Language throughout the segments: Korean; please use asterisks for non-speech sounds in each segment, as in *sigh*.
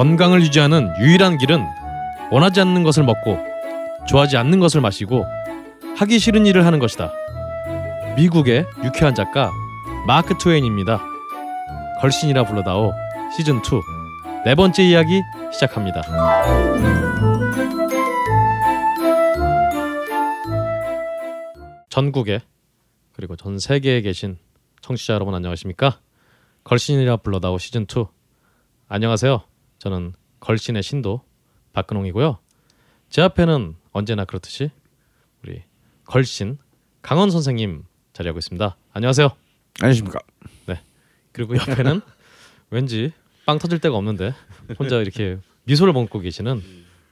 건강을 유지하는 유일한 길은 원하지 않는 것을 먹고 좋아하지 않는 것을 마시고 하기 싫은 일을 하는 것이다. 미국의 유쾌한 작가 마크 트웨인입니다. 걸신이라 불러다오 시즌 2 네 번째 이야기 시작합니다. 전국에 그리고 전 세계에 계신 청취자 여러분 안녕하십니까? 걸신이라 불러다오 시즌 2 안녕하세요. 저는 걸신의 신도 박근홍이고요. 제 앞에는 언제나 그렇듯이 우리 걸신 강원 선생님 자리하고 있습니다. 안녕하세요. 안녕하십니까. 그리고 옆에는 *laughs* 왠지 빵 터질 데가 없는데 혼자 이렇게 미소를 머금고 계시는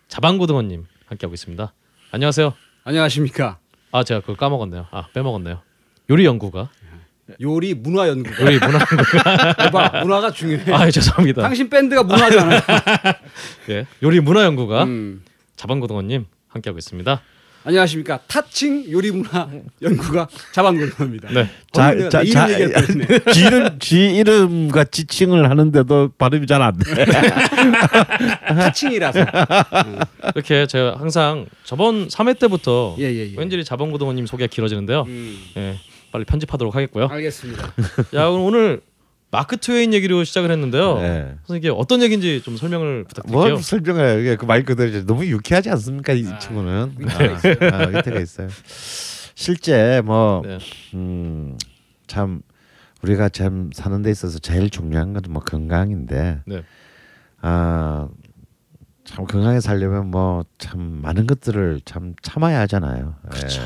자방고등어님 함께하고 있습니다. 안녕하세요. 안녕하십니까. 아 제가 그걸 까먹었네요. 아 빼먹었네요. 요리 연구가 요리 문화 연구. 요리 문화 봐, *laughs* 문화가 중요해. 아 죄송합니다. 당신 밴드가 문화잖아. *laughs* 예 요리 문화 연구가 음. 자방고등어님 함께하고 있습니다. 안녕하십니까. 타칭 요리 문화 연구가 자방근입니다. 네. 자, 자, 자, 이름. *laughs* 지 이름, 지 이름과 지칭을 하는데도 발음이 잘 안 돼. *laughs* 타칭이라서. 이렇게 제가 항상 저번 3회 때부터 예, 예, 예. 왠지 자방고등어님 소개가 길어지는데요. 음. 예 빨리 편집하도록 하겠고요. 알겠습니다. 야 그럼 오늘 마크 트웨인 얘기로 시작을 했는데요. 네. 선생님 이게 어떤 얘기인지 좀 설명을 부탁드릴게요. 뭐 설명해요. 이게 그말 그대로 이제 너무 유쾌하지 않습니까 이 아, 친구는. 위트가 아, 있어요. 아, 있어요. 실제 뭐 네. 음, 참 우리가 참 사는 데 있어서 제일 중요한 건 뭐 건강인데 네. 아, 참 건강하게 살려면 뭐 참 많은 것들을 참 참아야 하잖아요. 그렇죠. 예.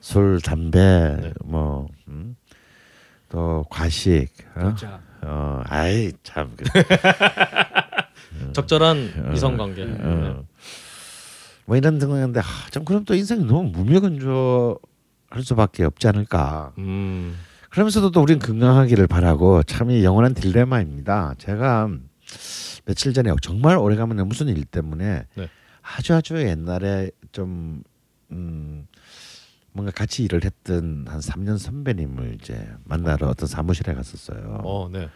술, 담배, 네. 뭐, 음? 또 과식, 어? 자, 어, 아이 참, 그, *laughs* 적절한 이성 관계. 네. 어. 뭐 이런 등등인데, 아, 좀 그럼 또 인생이 너무 무명건조할 수밖에 없지 않을까. 음. 그러면서도 또 우린 건강하기를 바라고 참 이 영원한 딜레마입니다. 제가 며칠 전에 정말 오래간만에 무슨 일 때문에 네. 아주 아주 옛날에 좀 음, 뭔가 같이 일을 했던 한 3년 선배님을 이제 만나러 어떤 사무실에 갔었어요. 어, 네.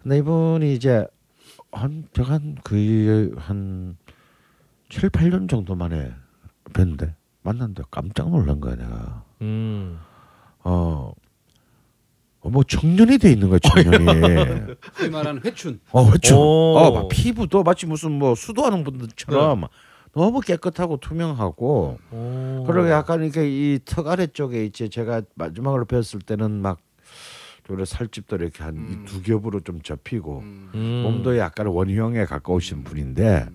근데 이분이 이제 한 제가 한그한 7, 8년 정도 만에 뵀는데 만났는데 깜짝 놀란 거야 내가. 음. 어. 어, 뭐 청년이 돼 있는 거야 청년이. 소위 말하는 회춘. 어, 그렇죠. 오. 어, 막 피부도 마치 무슨 뭐 수도하는 분들처럼 너무 깨끗하고 투명하고 오. 그리고 약간 이렇게 이 턱 아래 쪽에 이제 제가 마지막으로 뵀을 때는 막 그래 살집도 이렇게 한 음. 두 겹으로 좀 접히고 음. 음. 몸도 약간 원형에 가까우신 분인데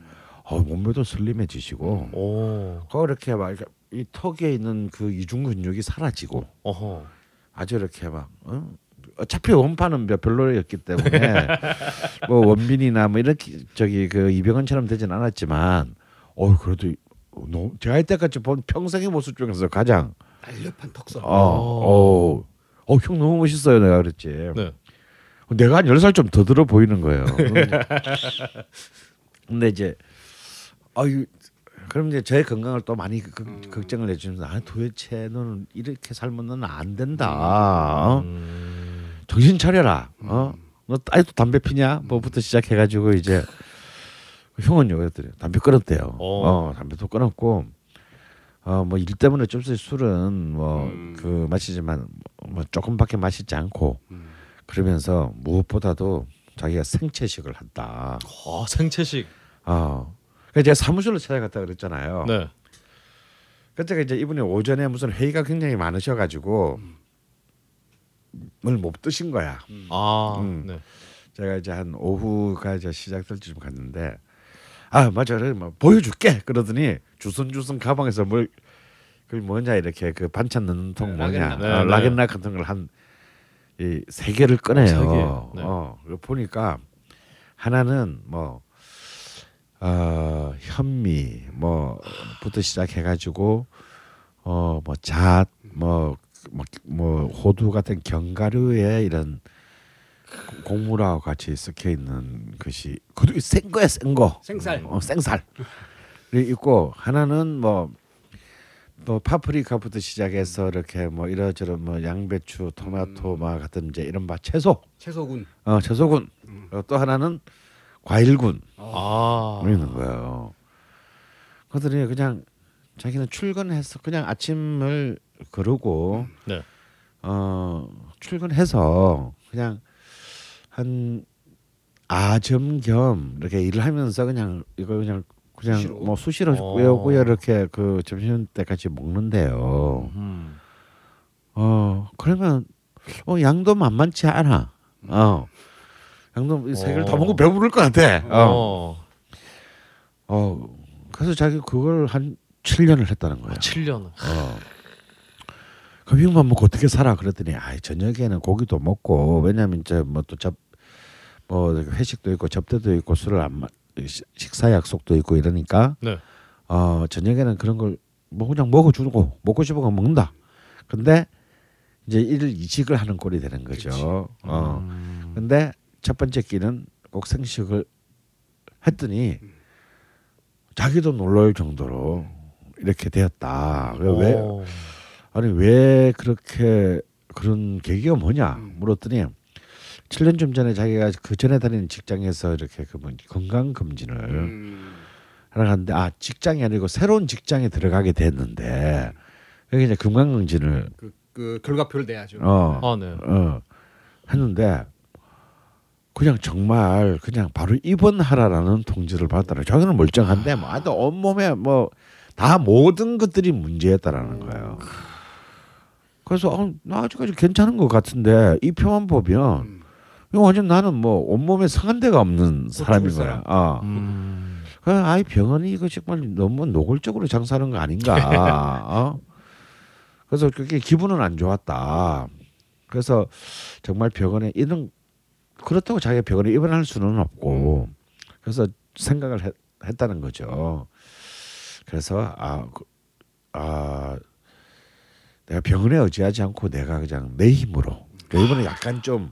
어, 몸매도 슬림해지시고 오. 그렇게 막 이렇게 이 턱에 있는 그 이중 근육이 사라지고 어허. 아주 이렇게 막 어? 어차피 원판은 몇 별로였기 때문에 *laughs* 뭐 원빈이나 뭐 이렇게 저기 그 이병헌처럼 되진 않았지만 어 그래도 너무 제가 이때까지 본 평생의 모습 중에서 가장 날렵한 턱선. 어어 형 너무 멋있어요 내가 그랬지 네. 내가 한 열 살 좀 더 들어 보이는 거예요 *laughs* 근데 이제 아유 그럼 이제 제 건강을 또 많이 그- 걱정을 해주면서 아 도대체 너는 이렇게 살면 너는 안 된다 어? 음. 정신 차려라. 어? 너 아직도 담배 피냐? 뭐부터 시작해가지고 이제 형은요 그랬더니 담배 끊었대요. 어. 어, 담배도 끊었고 어뭐 일 때문에 좀 술은 뭐 음. 그 마시지만 뭐 조금밖에 마시지 않고 음. 그러면서 무엇보다도 자기가 생채식을 한다. 아, 생채식. 어. 그래서 제가 사무실로 찾아갔다 그랬잖아요. 네. 그때가 이제 이분이 오전에 무슨 회의가 굉장히 많으셔가지고 뭘못 드신 거야. 아, 음. 네. 제가 이제 한 오후가 이제 시작될 쯤 갔는데 아 맞아 그래 뭐 보여줄게 그러더니 주선주선 가방에서 뭘 그 뭐냐 이렇게 그 반찬 넣는 통 네, 뭐냐 락앤락. 네, 어, 네. 락앤락 같은 걸 한 이 세 개를 꺼내요. 세 개. 어, 네. 그거 보니까 하나는 뭐 어, 현미 뭐부터 시작해가지고 어뭐잣뭐 뭐, 뭐 호두 같은 견과류에 이런 곡물하고 같이 섞여 있는 것이 그도 센 거야 센 거. 생쌀. 어, 생살. 있고 하나는 뭐. 또 파프리카부터 시작해서 이렇게 뭐 이러저런 뭐 양배추, 토마토 막 같은 이제 이런 바 채소, 채소군. 어 채소군. 어, 또 하나는 과일군 아. 뭐 있는 거예요. 그들이 그냥 자기는 출근해서 그냥 아침을 거르고 네. 어 출근해서 그냥 한 아점 겸 이렇게 일을 하면서 그냥 이거 그냥 그냥 수시로. 뭐 수시로 어. 외우고요 이렇게 그 점심 때까지 먹는데요. 음. 어 그러면 어 양도 만만치 않아. 어 양도 세 개를 다 어. 먹고 배부를 것 같아. 어. 어. 어 그래서 자기 그걸 한 7년을 했다는 거야. 7년. 어. 그 이것만 먹고 어떻게 살아? 그랬더니 아 저녁에는 고기도 먹고 왜냐면 이제 뭐또접 뭐 회식도 있고 접대도 있고 술을 안 마, 시- 식사 약속도 있고 이러니까 네. 어 저녁에는 그런 걸 뭐 그냥 먹어주고 먹고 싶은 거 먹는다. 근데 이제 일 이직을 하는 꼴이 되는 거죠. 그치. 어. 음. 근데 첫 번째 끼는 꼭 생식을 했더니 자기도 놀랄 정도로 이렇게 되었다. 왜 오. 아니 왜 그렇게 그런 계기가 뭐냐 음. 물었더니 7년쯤 전에 자기가 그 전에 다니는 직장에서 이렇게 그뭐 건강 검진을 음. 하러 갔는데 아 직장이 아니고 새로운 직장에 들어가게 됐는데 여기 이제 건강 검진을 그, 그 결과표를 내야죠. 어, 아, 네. 어 했는데 그냥 정말 그냥 바로 입원하라라는 통지를 받았다는. 자기는 멀쩡한데 뭐 아주 온몸에 뭐 다 모든 것들이 문제였다라는 거예요. 그래서 어, 나 아직까지 괜찮은 것 같은데 이 표만 보면 음. 이거 완전 나는 뭐 온몸에 상한 데가 없는 사람인 죽을 거야. 어. 음. 그 아이 병원이 이거 정말 너무 노골적으로 장사하는 거 아닌가. *laughs* 어? 그래서 그게 기분은 안 좋았다. 그래서 정말 병원에 이런 그렇다고 자기가 병원에 입원할 수는 없고 그래서 생각을 했, 했다는 거죠. 그래서 아, 그- 아 내가 병원에 의지하지 않고 내가 그냥 내 힘으로 그 이번에 약간 좀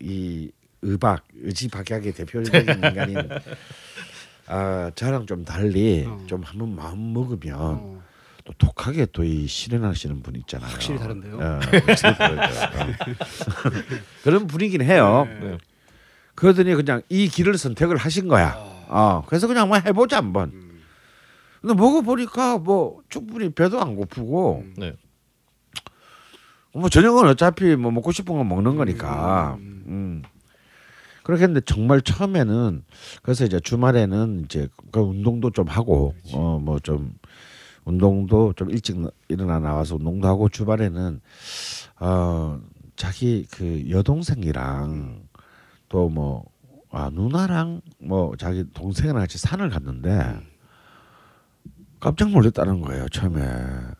이 의박 의지박약의 대표적인 *laughs* 인간인 아 저랑 좀 달리 어. 좀 한번 마음 먹으면 어. 또 독하게 또 이 실현하시는 분 있잖아요. 확실히 다른데요? 어. 어. *laughs* 그런 분이긴 해요. 네. 그러더니 그냥 이 길을 선택을 하신 거야. 어, 그래서 그냥 뭐 해보자 한번. 음. 근데 먹어보니까 뭐 충분히 배도 안 고프고 음. 네. 뭐 저녁은 어차피 뭐 먹고 싶은 거 먹는 거니까. 음. 음. 그렇게 했는데 정말 처음에는 그래서 이제 주말에는 이제 그 운동도 좀 하고 어 뭐 좀 운동도 좀 일찍 나- 일어나 나와서 운동도 하고 주말에는 어 자기 그 여동생이랑 또뭐 아, 누나랑 뭐 자기 동생이랑 같이 산을 갔는데 깜짝 놀랐다는 거예요 처음에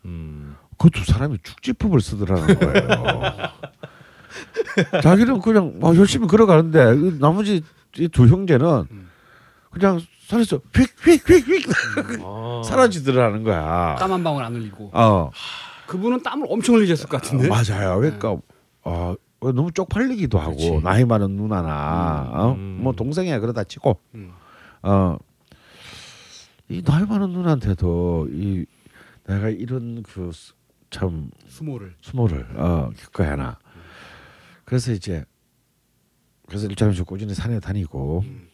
음. 그 두 사람이 축지법을 쓰더라는 거예요. *laughs* 자기는 그냥 막 열심히 걸어가는데 이 나머지 이두 형제는 그냥 산에서 휙휙휙휙 *laughs* 아. 사라지더라는 거야. 땀 한 방울 안 흘리고 어 그분은 땀을 엄청 흘리셨을 것 같은데. 맞아요. 그러니까 어, 너무 쪽팔리기도 하고 그치. 나이 많은 누나나 어? 음. 뭐 동생이야 그러다 치고 음. 어, 이 나이 많은 누나한테도 이 내가 이런 그 참 수모를. 수모를 어, 겪어야 하나. 그래서 이제 그래서 일자면서 꾸준히 산에 다니고 음.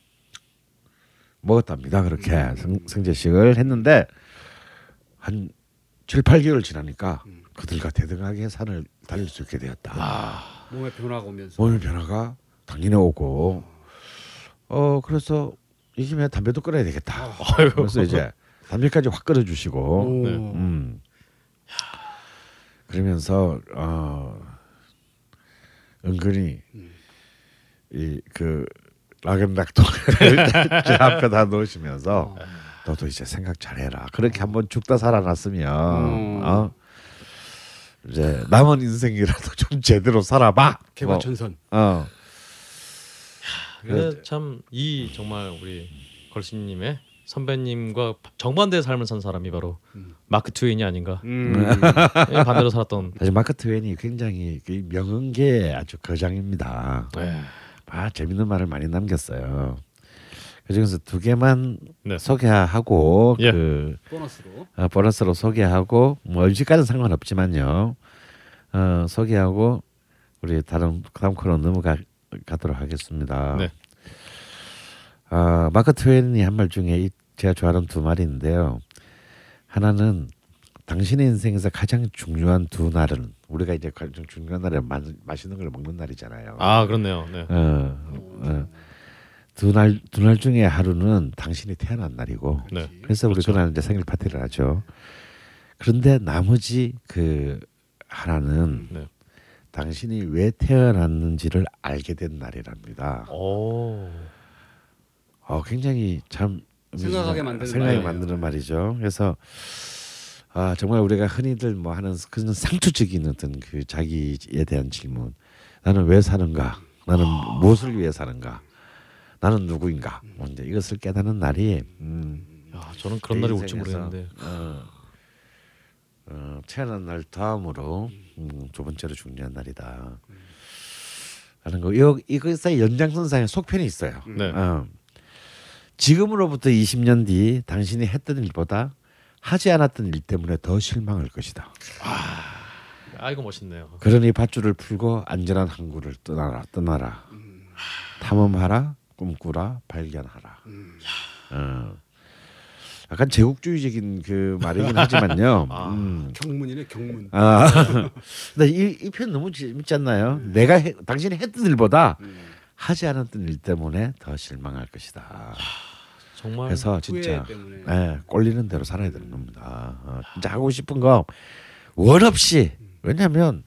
먹었답니다. 그렇게 성, 성제식을 했는데 한 7, 8개월 지나니까 음. 그들과 대등하게 산을 달릴 수 있게 되었다. 아. 몸에 변화가 오면서. 몸의 변화가 당연히 오고 어 그래서 이 김에 담배도 끊어야 되겠다. 그래서 이제 담배까지 확 끊어주시고 오. 네. 음. 그러면서 어 은근히 이그 라겐락동을 제 앞에 다 놓으시면서 너도 이제 생각 잘해라. 그렇게 한번 죽다 살아났으면 음. 어 이제 남은 인생이라도 *laughs* 좀 제대로 살아봐. 개과천선. 뭐, 어. 그래 참이 정말 우리 걸신님의 선배님과 정반대의 삶을 산 사람이 바로 음. 마크 트웨인이 아닌가. 음. 예, 반대로 살았던. 사실 마크 트웨인이 굉장히 그 명언계 아주 거장입니다. 네. 아 재밌는 말을 많이 남겼어요. 그중에서 두 개만 네. 소개하고 예. 그 보너스로. 어, 보너스로 소개하고 뭐 음식과는 상관없지만요. 어, 소개하고 우리 다른 다음 코너 넘어가 가도록 하겠습니다. 네. 아 마크 트웨인이 한 말 중에 이- 제가 좋아하는 두 말이 있는데요. 하나는 당신의 인생에서 가장 중요한 두 날은 우리가 이제 가장 중요한 날에 마, 맛있는 걸 먹는 날이잖아요. 아 그렇네요. 네. 어, 어. 두날 두 날 중에 하루는 당신이 태어난 날이고 네. 그래서 우리 그렇죠. 그날 이제 생일 파티를 하죠. 그런데 나머지 그 하나는 네. 당신이 왜 태어났는지를 알게 된 날이랍니다. 오. 어, 굉장히 참 생각하게 만드는 생각하게 말이에요. 만드는 말이죠. 그래서 아 정말 우리가 흔히들 뭐 하는 그런 상투적인 어떤 그 자기에 대한 질문. 나는 왜 사는가? 나는 아. 무엇을 위해 사는가? 나는 누구인가? 뭐 이제 이것을 깨닫는 날이 음, 야, 저는 그런 내 날이 올지 모르겠는데. 어, 어, 태어난 날 다음으로 음, 두 번째로 중요한 날이다. 라는 거. 이거 이것의 연장선상에 속편이 있어요. 네. 어. 지금으로부터 20년 뒤 당신이 했던 일보다 하지 않았던 일 때문에 더 실망할 것이다. 아 이거 멋있네요. 그러니 밧줄을 풀고 안전한 항구를 떠나라 떠나라. 탐험하라, 꿈꾸라, 발견하라. 어. 약간 제국주의적인 그 말이긴 하지만요. *laughs* 아. 음. 경문이네 경문. 아, *laughs* 근데 이편 너무 재밌지 않나요? 내가 해, 당신이 했던 일보다 음. 하지 않았던 일 때문에 더 실망할 것이다. 정말. 그래서 진짜. 예, 꼴리는 대로 살아야 되는 겁니다. 어, 진짜 하고 싶은 거 원 없이 왜냐하면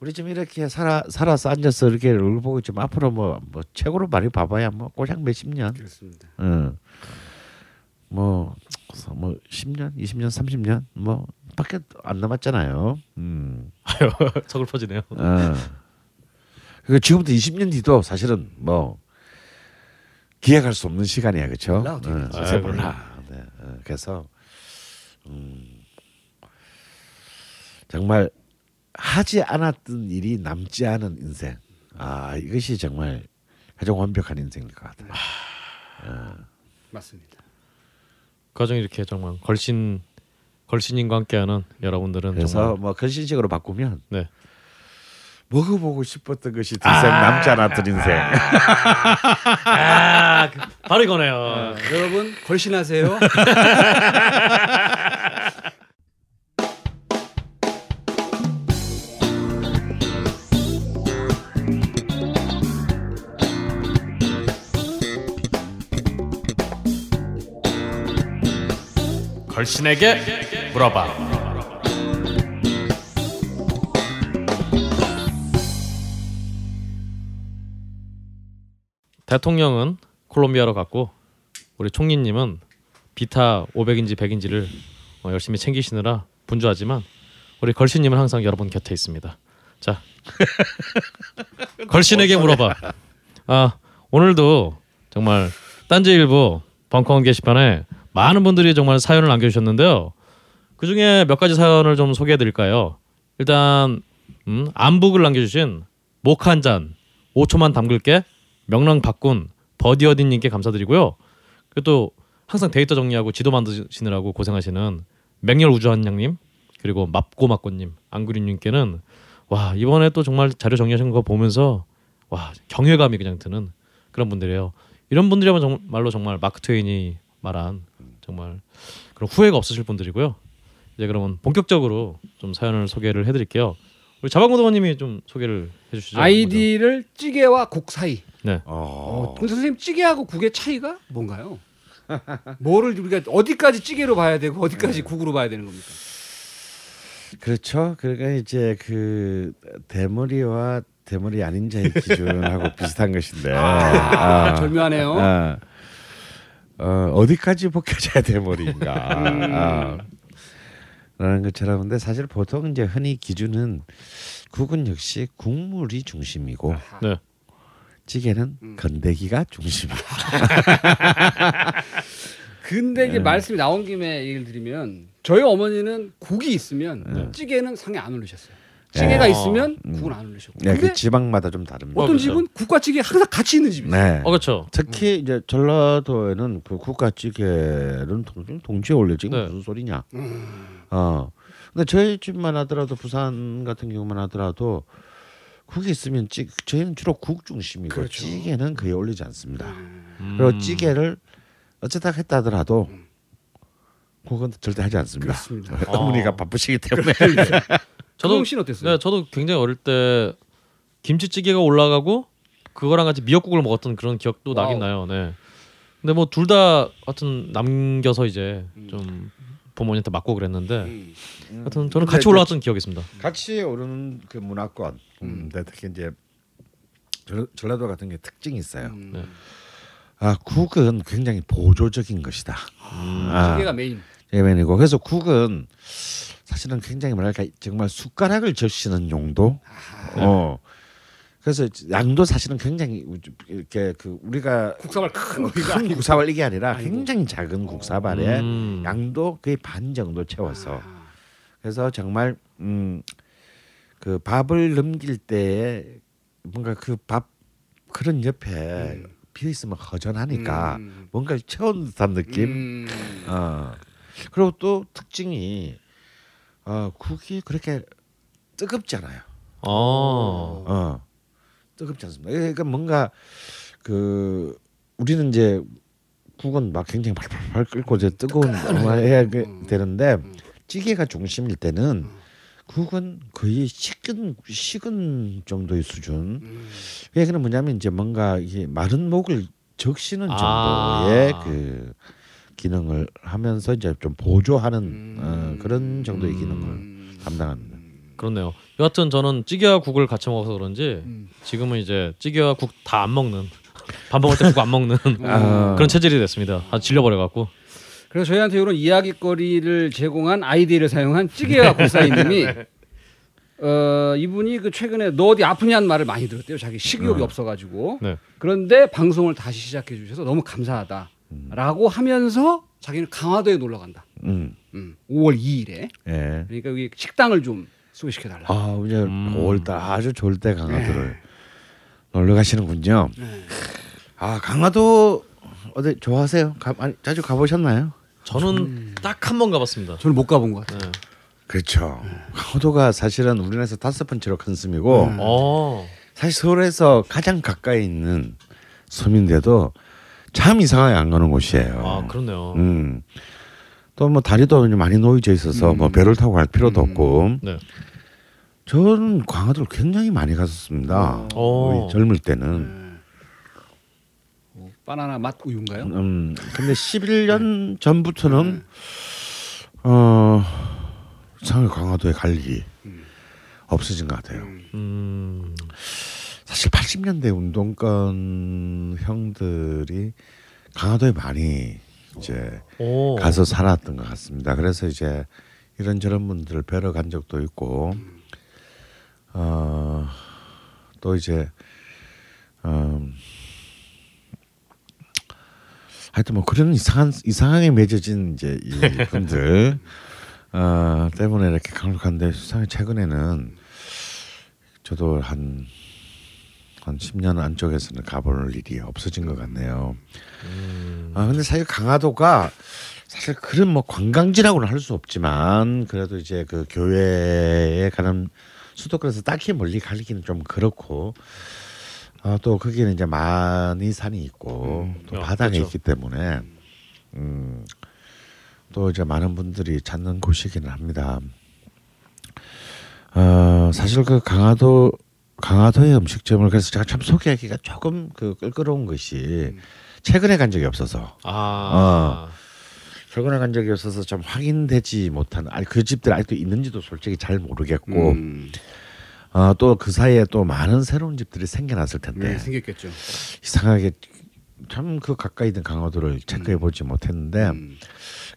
우리 지금 이렇게 살아 살아서 앉아서 이렇게 얼굴 보고 있지만 앞으로 뭐, 뭐 최고로 많이 봐봐야 뭐 고작 몇십 년, 그렇습니다. 어, 뭐, 뭐 10년, 20년, 30년 뭐 밖에 안 남았잖아요. 음. *laughs* 아유 *laughs* 서글퍼지네요. 어. 그 지금부터 20년 뒤도 사실은 뭐 기약할 수 없는 시간이야, 그렇죠? 몰라. 글쎄 아이, 몰라. 네, 어, 그래서 음, 정말 하지 않았던 일이 남지 않은 인생. 아 이것이 정말 가장 완벽한 인생일 것 같아요. 맞습니다. 가정 이렇게 정말 걸신 걸신님과 함께하는 여러분들은 그래서 정말 뭐 건신식으로 바꾸면 네. 먹어보고 싶었던 것이 두생 남지 않았던 인생. 아, 그- 바로 이거네요. 여러분 걸신하세요. 걸신에게 물어봐. 대통령은 콜롬비아로 갔고 우리 총리님은 비타 500인지 100인지를 어, 열심히 챙기시느라 분주하지만 우리 걸신님은 항상 여러분 곁에 있습니다. 자, *laughs* 걸신에게 물어봐. 아 오늘도 정말 딴지일보 벙커원 게시판에 많은 분들이 정말 사연을 남겨주셨는데요. 그 중에 몇 가지 사연을 좀 소개해드릴까요? 일단 음, 안북을 남겨주신 목한잔 5초만 담글게 명랑 바꾼 버디어디님께 감사드리고요. 그리고 또 항상 데이터 정리하고 지도 만드시느라고 고생하시는 맹렬 우주한양님 그리고 맙고맙고님 안구리님께는 와 이번에 또 정말 자료 정리하신 거 보면서 와 경외감이 그냥 드는 그런 분들이에요. 이런 분들이라면 정말로 정말 마크 트웨인이 말한 정말 그런 후회가 없으실 분들이고요. 이제 그러면 본격적으로 좀 사연을 소개를 해드릴게요. 우리 자방고등원님이 좀 소개를 해주시죠. 아이디를 찌개와 국 사이. 네. 어, 동 선생님 찌개하고 국의 차이가 뭔가요? *laughs* 뭐를 우리가 어디까지 찌개로 봐야 되고 어디까지 국으로 봐야 되는 겁니까? 그렇죠. 그러니까 이제 그 대머리와 대머리 아닌 자의 기준하고 *laughs* 비슷한 것인데 아, 아, 절묘하네요. 아, 어, 어디까지 벗겨져야 대머리인가 음. 아, 라는 것처럼 근데 사실 보통 이제 흔히 기준은 국은 역시 국물이 중심이고 네. 찌개는 음. 건더기가 중심이고 *laughs* 근데 이제 네. 말씀이 나온 김에 얘기를 드리면 저희 어머니는 국이 있으면 네. 찌개는 상에 안 올리셨어요. 찌개가 네. 있으면 음. 국은 안 올리셨고. 네, 근데 그 지방마다 좀 다릅니다. 어떤 어, 그렇죠. 집은 국과 찌개 항상 같이 있는 집이 있어요. 네. 어 그렇죠. 특히 이제 전라도에는 그 국가찌개는 동, 동시에 올려 지금 네. 무슨 소리냐. 음. 어. 근데 저희 집만 하더라도 부산 같은 경우만 하더라도 국이 있으면 찌 저희는 주로 국 중심이고 그렇죠. 찌개는 거의 올리지 않습니다. 음. 그리고 찌개를 어쩌다 했다 하더라도 국은 절대 하지 않습니다. 그렇습니다. *laughs* 어머니가 어. 바쁘시기 때문에. 저도 씨는 어땠어요? 네, 저도 굉장히 어릴 때 김치찌개가 올라가고 그거랑 같이 미역국을 먹었던 그런 기억도 나긴 와우. 나요. 네. 근데 뭐 둘 다 하여튼 남겨서 이제 좀 부모님한테 맞고 그랬는데 음. 하여튼 저는 같이 올라갔던 기억이 있습니다. 같이 오르는 그 문화권. 음, 근데 특히 이제 전- 전라도 같은 게 특징이 있어요. 음. 네. 아 국은 굉장히 보조적인 것이다. 아, 찌개가 메인. 예면이고 그래서 국은 사실은 굉장히 뭐랄까 정말 숟가락을 적시는 용도. 어. 그래서 양도 사실은 굉장히 이렇게 그 우리가 국사발 큰 큰 국사발 이게 아니라. 굉장히 작은 국사발에 음. 양도 거의 반 정도 채워서 아. 그래서 정말 음 그 밥을 넘길 때에 뭔가 그 밥 그런 옆에 음. 비어 있으면 허전하니까 음. 뭔가 채운 듯한 느낌. 음. 어. 그리고 또 특징이 어 국이 그렇게 뜨겁지 않아요. 어. 어. 뜨겁지 않습니다. 그러니까 뭔가 그 우리는 이제 국은 막 굉장히 팔팔팔 끓고 이제 뜨거운 걸 해야 그- 음. 되는데 음. 찌개가 중심일 때는 국은 거의 식은 식은 정도의 수준. 음. 얘기는 뭐냐면 이제 뭔가 이게 마른 목을 적시는 아. 정도의 그 기능을 하면서 이제 좀 보조하는 음. 어, 그런 정도의 기능을 음. 담당합니다. 그렇네요. 여하튼 저는 찌개와 국을 같이 먹어서 그런지 음. 지금은 이제 찌개와 국 다 안 먹는 *laughs* 밥 먹을 때 국 안 먹는 아. *laughs* *laughs* 그런 체질이 됐습니다. 아 질려버려 갖고. 그래서 저희한테 이런 이야기거리를 제공한 아이디를 사용한 찌개와 국사이님이 어 이분이 그 최근에 너 어디 아프냐는 말을 많이 들었대요. 자기 식욕이 어. 없어가지고. 네. 그런데 방송을 다시 시작해 주셔서 너무 감사하다 라고 하면서 자기는 강화도에 놀러 간다. 음. 음, 5월 2일에. 예. 그러니까 여기 식당을 좀 소개시켜 달라. 아 이제 음. 5월달 아주 좋을 때 강화도를 놀러 가시는군요. 네. 아 강화도 어디 좋아하세요? 가, 아니, 자주 가보셨나요? 저는 딱한 번 가봤습니다. 저는 못 가본 것 같아요. 네. 그렇죠. 강화도가 사실은 우리나라에서 다섯 번째로 큰 섬이고 음. 어. 사실 서울에서 가장 가까이 있는 섬인데도 참 이상하게 안 가는 곳이에요. 아 그렇네요. 음. 또 뭐 다리도 많이 놓여져 있어서 음. 뭐 배를 타고 갈 필요도 음. 없고 네. 저는 강화도를 굉장히 많이 갔었습니다. 어. 우리 젊을 때는. 네. 뭐, 바나나 맛 우유인가요? 음. 근데 11년 전부터는 네. 어 상해 강화도에 갈 일이 음. 없어진 것 같아요. 음. 음. 사실 80년대 운동권 형들이 강화도에 많이 이제 오. 가서 살았던 것 같습니다. 그래서 이제 이런저런 분들을 뵈러 간 적도 있고, 어, 또 이제, 음, 하여튼 뭐 그런 이상한 이상하게 맺어진 이제 이 *laughs* 분들 어, 때문에 이렇게 강력한데 수상히 최근에는 저도 한 한 10년 안쪽에서는 가볼 일이 없어진 것 같네요. 음. 아 근데 사실 강화도가 사실 그런 뭐 관광지라고는 할 수 없지만 그래도 이제 그 교회에 가는 수도권에서 딱히 멀리 가기는 좀 그렇고 아, 또 거기는 이제 많이 산이 있고 또 아, 바다가 그렇죠. 있기 때문에 음, 또 이제 많은 분들이 찾는 곳이기는 합니다. 어, 사실 그 강화도 강화도의 음식점을 그래서 제가 참 소개하기가 조금 그 끌끄러운 것이 최근에 간 적이 없어서 아. 최근에 간 적이 없어서 좀 확인되지 못한 아니 그 집들 아직도 있는지도 솔직히 잘 모르겠고 음. 어, 또그 사이에 또 많은 새로운 집들이 생겨났을 텐데 네, 생겼겠죠. 이상하게 참 그 가까이 있는 강화도를 체크해 보지 못했는데 음.